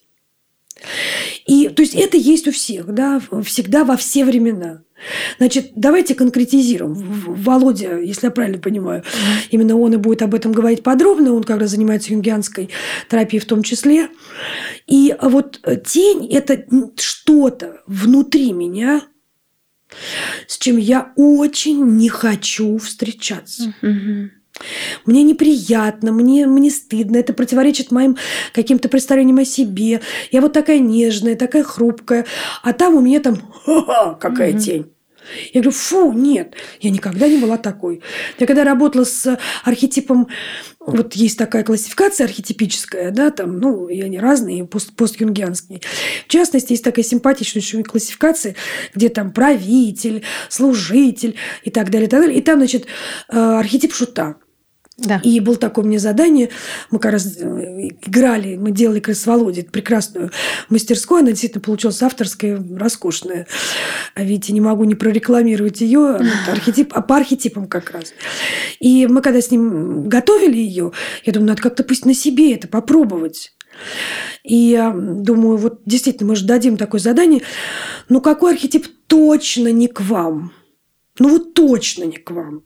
И то есть это есть у всех, да, всегда во все времена. Значит, давайте конкретизируем. Володя, если я правильно понимаю, именно он и будет об этом говорить подробно. Он как раз занимается юнгианской терапией в том числе. И вот тень – это что-то внутри меня, с чем я очень не хочу встречаться. Мне неприятно, мне, мне стыдно, это противоречит моим каким-то представлениям о себе. Я вот такая нежная, такая хрупкая, а там у меня там ха-ха, какая mm-hmm. тень. Я говорю, фу, нет, я никогда не была такой. Я когда работала с архетипом, вот есть такая классификация архетипическая, да, там, ну, и они разные, пост, постюнгианские. В частности, есть такая симпатичная еще классификация, где там правитель, служитель и так далее, и так далее. И там, значит, э, архетип шута. Да. И было такое мне задание, мы как раз э, играли, мы делали как раз с Володей прекрасную мастерскую, она действительно получилась авторская, роскошная. А ведь не могу не прорекламировать ее, архетип, а по архетипам как раз. И мы когда с ним готовили ее, я думаю, надо как-то пусть на себе это попробовать. И я думаю, вот действительно, мы же дадим такое задание. Ну, какой архетип точно не к вам? Ну, вот точно не к вам.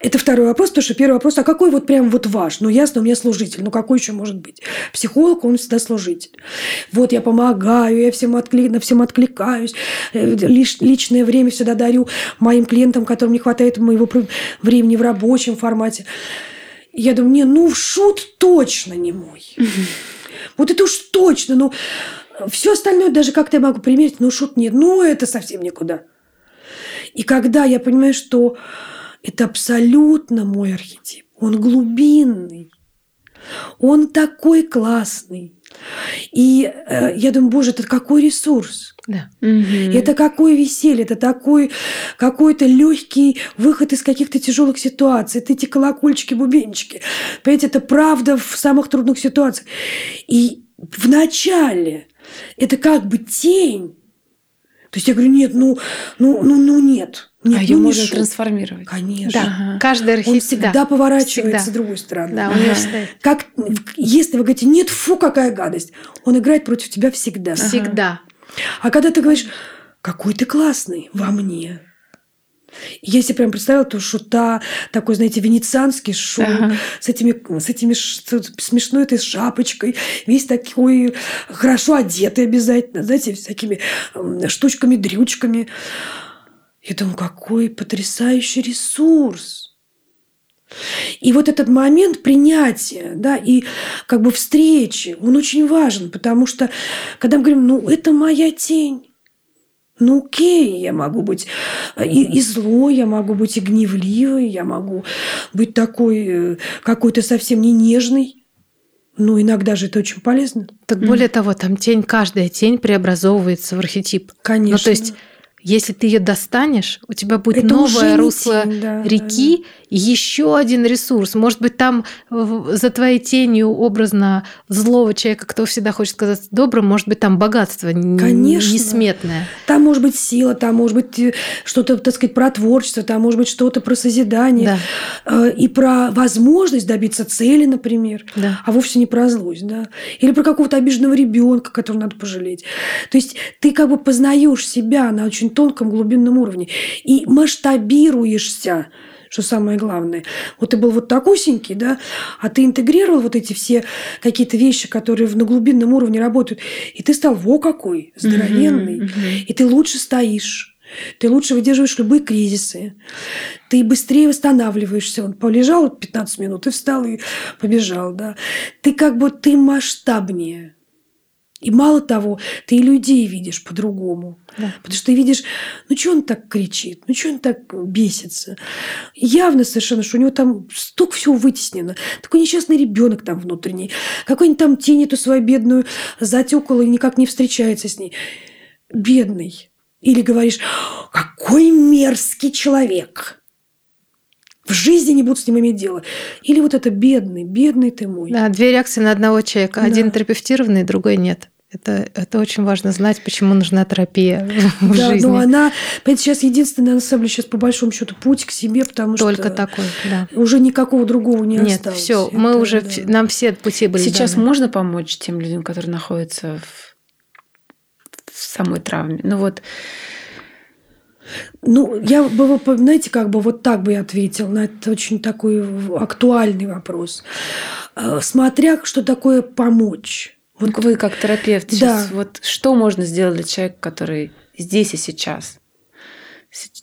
Это второй вопрос, потому что первый вопрос, а какой вот прям вот ваш? Ну, ясно, у меня служитель. Ну, какой еще может быть? Психолог, он всегда служитель. Вот я помогаю, я всем отклик, на всем откликаюсь. Э, лиш, личное время всегда дарю моим клиентам, которым не хватает моего времени в рабочем формате. Я думаю, не, ну, шут точно не мой. Вот это уж точно, ну, все остальное даже как-то я могу примерить, но шут нет, ну, это совсем никуда. И когда я понимаю, что это абсолютно мой архетип. Он глубинный. Он такой классный. И э, я думаю, боже, это какой ресурс. Да. Это какое веселье, это такой какой-то легкий выход из каких-то тяжелых ситуаций. Это эти колокольчики, бубенчики. Понимаете, это правда в самых трудных ситуациях. И в начале это как бы тень. То есть я говорю, нет, ну, ну, ну, ну нет. Нет, а ее ну, можно шут. трансформировать. Конечно. Да. Ага. Каждый архетип. Он всегда да. поворачивается всегда. с другой стороны. Да, ага. Как, если вы говорите, нет, фу, какая гадость, он играет против тебя всегда. Всегда. А когда ты говоришь, какой ты классный во мне, я себе прям представила, то шута, такой, знаете, венецианский шут, ага. с этими, с этими смешной этой шапочкой, весь такой хорошо одетый обязательно, знаете, всякими штучками-дрючками. Я думаю, какой потрясающий ресурс. И вот этот момент принятия, да, и как бы встречи, он очень важен, потому что когда мы говорим, ну, это моя тень, ну, окей, я могу быть и, и злой, я могу быть и гневливой, я могу быть такой э, какой-то совсем не нежный. Ну, иногда же это очень полезно. Так более mm. того, там тень, каждая тень преобразовывается в архетип. Конечно. Ну, то есть если ты ее достанешь, у тебя будет Это новое русло тень, да, реки, да, да. еще один ресурс. Может быть, там за твоей тенью образно злого человека, кто всегда хочет сказать добрым, может быть, там богатство Конечно. несметное. Там может быть сила, там может быть э, что-то, так сказать, про творчество, там может быть что-то про созидание да. Э, и про возможность добиться цели, например, да. а вовсе не про злость, да, или про какого-то обиженного ребенка, которого надо пожалеть. То есть ты как бы познаешь себя на очень очень тонком глубинном уровне. И масштабируешься, что самое главное. Вот ты был вот такусенький, да, а ты интегрировал вот эти все какие-то вещи, которые на глубинном уровне работают, и ты стал во какой, здоровенный, mm-hmm, mm-hmm. и ты лучше стоишь, Ты лучше выдерживаешь любые кризисы. Ты быстрее восстанавливаешься. Он полежал 15 минут и встал и побежал. Да? Ты как бы ты масштабнее. И мало того, ты и людей видишь по-другому. Да. Потому что ты видишь, ну что он так кричит, ну что он так бесится. Явно совершенно, что у него там столько всего вытеснено. Такой несчастный ребенок там внутренний. Какой-нибудь там тень эту свою бедную затекала и никак не встречается с ней. Бедный. Или говоришь, какой мерзкий человек. В жизни не будут с ним иметь дело. Или вот это бедный, бедный ты мой. Да, две реакции на одного человека. Да. Один терапевтированный, другой нет. Это, это очень важно знать, почему нужна терапия в да, жизни. но она, понимаете, сейчас самом деле, сейчас по большому счету путь к себе, потому Только что... Только такой, да. Уже никакого другого не Нет, осталось. все, мы уже, да. нам все пути были Сейчас даны. можно помочь тем людям, которые находятся в, в самой травме? Ну вот ну, я бы, знаете, как бы вот так бы я ответил на этот очень такой актуальный вопрос. Э, смотря, что такое помочь. Вот вы как терапевт сейчас, да. вот что можно сделать для человека, который здесь и сейчас?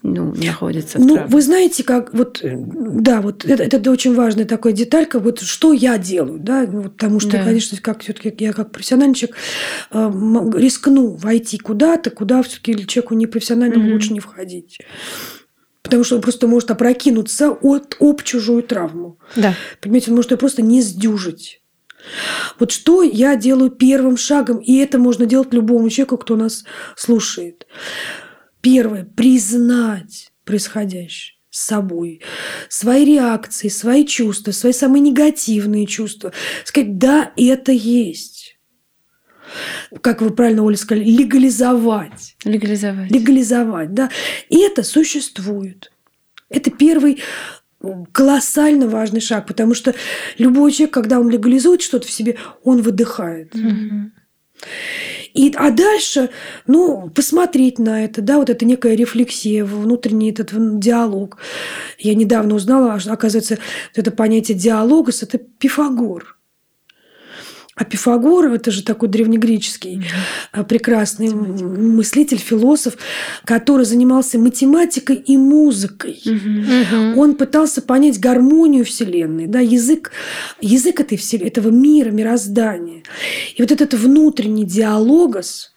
Ну, находится. Ну, вы знаете, как вот, да, вот это, это очень важная такая деталька, вот что я делаю, да, ну, потому что, да. конечно, как все-таки я как профессиональный человек э, рискну войти куда-то, куда все-таки человеку непрофессиональному mm-hmm. лучше не входить. Потому что он просто может опрокинуться от, об чужую травму. Да. Понимаете, он может ее просто не сдюжить. Вот что я делаю первым шагом, и это можно делать любому человеку, кто нас слушает. Первое – признать происходящее с собой, свои реакции, свои чувства, свои самые негативные чувства. Сказать, да, это есть. Как вы правильно, Оля, сказали, легализовать. Легализовать. Легализовать, да. И это существует. Это первый колоссально важный шаг, потому что любой человек, когда он легализует что-то в себе, он выдыхает. Угу. И, а дальше, ну, посмотреть на это, да, вот это некая рефлексия, внутренний этот диалог. Я недавно узнала, оказывается, это понятие диалогос – это Пифагор. А Пифагор, это же такой древнегреческий mm-hmm. прекрасный мыслитель, философ, который занимался математикой и музыкой. Mm-hmm. Он пытался понять гармонию Вселенной, да, язык, язык этой вселенной, этого мира, мироздания. И вот этот внутренний диалогос,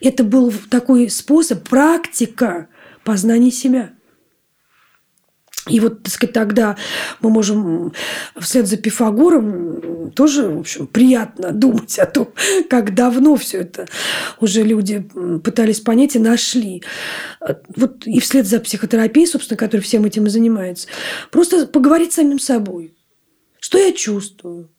это был такой способ, практика познания себя. И вот, так сказать, тогда мы можем вслед за Пифагором тоже, в общем, приятно думать о том, как давно все это уже люди пытались понять и нашли. Вот и вслед за психотерапией, собственно, которая всем этим и занимается, просто поговорить с самим собой. Что я чувствую?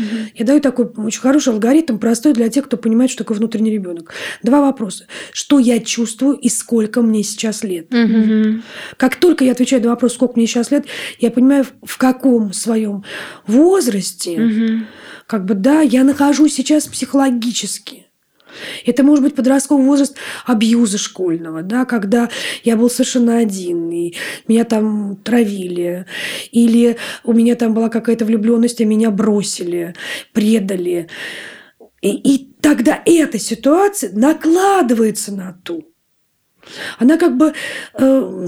Угу. Я даю такой очень хороший алгоритм, простой для тех, кто понимает, что такое внутренний ребенок. Два вопроса. Что я чувствую и сколько мне сейчас лет? Угу. Как только я отвечаю на вопрос, сколько мне сейчас лет, я понимаю, в каком своем возрасте, угу. как бы, да, я нахожусь сейчас психологически. Это может быть подростковый возраст абьюза школьного, да, когда я был совершенно один, и меня там травили, или у меня там была какая-то влюбленность, а меня бросили, предали. И, и тогда эта ситуация накладывается на ту. Она как бы э,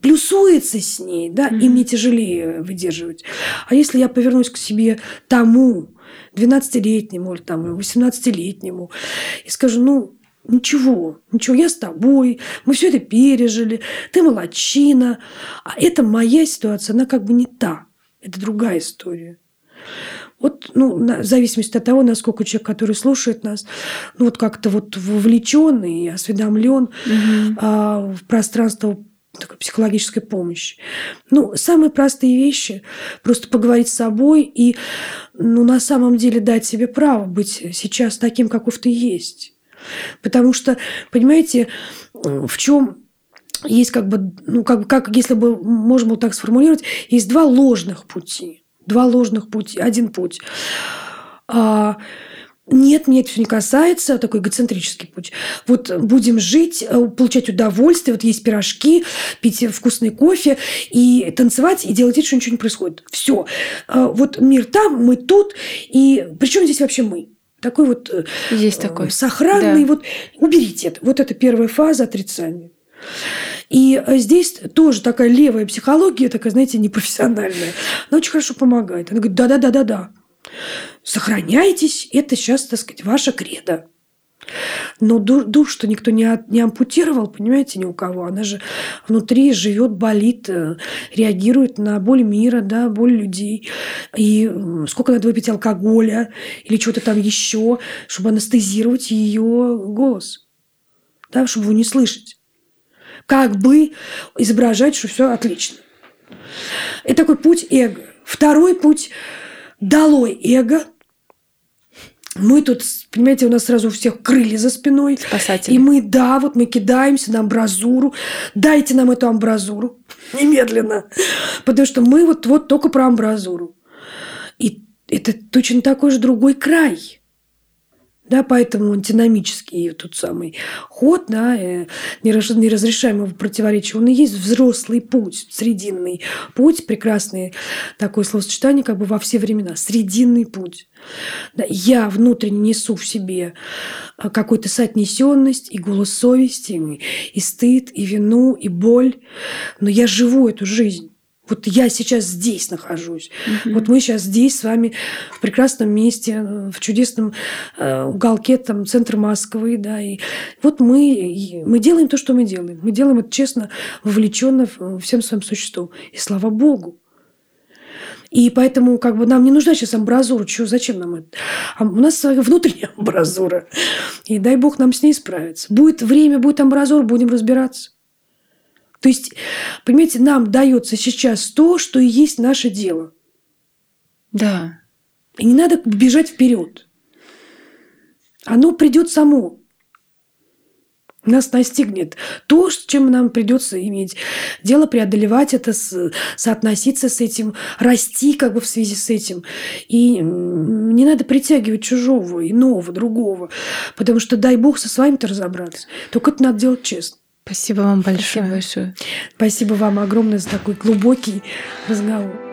плюсуется с ней, да, mm-hmm. и мне тяжелее выдерживать. А если я повернусь к себе тому, 12-летнему или там 18-летнему и скажу, ну, ничего, ничего, я с тобой, мы все это пережили, ты молодчина. А это моя ситуация, она как бы не та, это другая история. Вот, ну, в зависимости от того, насколько человек, который слушает нас, ну, вот как-то вот вовлечен и осведомлен угу. а, в пространство такой психологической помощи. Ну, самые простые вещи. Просто поговорить с собой и, ну, на самом деле дать себе право быть сейчас таким, каков ты есть. Потому что, понимаете, в чем есть как бы, ну, как, как если бы можно было так сформулировать, есть два ложных пути. Два ложных пути. Один путь. А, нет, меня это все не касается, такой эгоцентрический путь. Вот будем жить, э, получать удовольствие, вот есть пирожки, пить вкусный кофе и танцевать, и делать вид, что ничего не происходит. Все. Э, вот мир там, мы тут, и причем здесь вообще мы? Такой вот есть такой. сохранный, да. вот уберите это. Вот это первая фаза отрицания. И здесь тоже такая левая психология, такая, знаете, непрофессиональная. Она очень хорошо помогает. Она говорит, да-да-да-да-да. Сохраняйтесь, это сейчас, так сказать, ваша кредо. Но душ, что никто не, не ампутировал, понимаете, ни у кого. Она же внутри живет, болит, э, реагирует на боль мира, да, боль людей. И сколько надо выпить алкоголя или чего-то там еще, чтобы анестезировать ее голос, да, чтобы его не слышать. Как бы изображать, что все отлично. Это такой путь эго. Второй путь – долой эго – мы тут, понимаете, у нас сразу у всех крылья за спиной. Спасатели. И мы, да, вот мы кидаемся на амбразуру. Дайте нам эту амбразуру немедленно. Потому что мы вот, вот только про амбразуру. И это точно такой же другой край. Да, поэтому он динамический тот самый ход, да, э, неразрешаемого противоречия, он и есть взрослый путь, срединный путь, прекрасное такое словосочетание как бы во все времена, срединный путь. Да, я внутренне несу в себе а, какую-то соотнесенность и голос совести, и стыд, и вину, и боль, но я живу эту жизнь. Вот я сейчас здесь нахожусь. Угу. Вот мы сейчас здесь с вами в прекрасном месте, в чудесном э, уголке там центра Москвы, да, и вот мы мы делаем то, что мы делаем. Мы делаем это честно, вовлеченно всем своим существом. И слава Богу. И поэтому как бы нам не нужна сейчас амбразура. Чего, зачем нам это? А у нас внутренняя амбразура. И дай Бог нам с ней справиться. Будет время, будет амбразура, будем разбираться. То есть, понимаете, нам дается сейчас то, что и есть наше дело. Да. И не надо бежать вперед. Оно придет само. Нас настигнет то, с чем нам придется иметь дело, преодолевать это, соотноситься с этим, расти как бы в связи с этим. И не надо притягивать чужого, иного, другого, потому что дай Бог со своим-то разобраться. Только это надо делать честно. Спасибо вам большое. Спасибо большое. Спасибо вам огромное за такой глубокий разговор.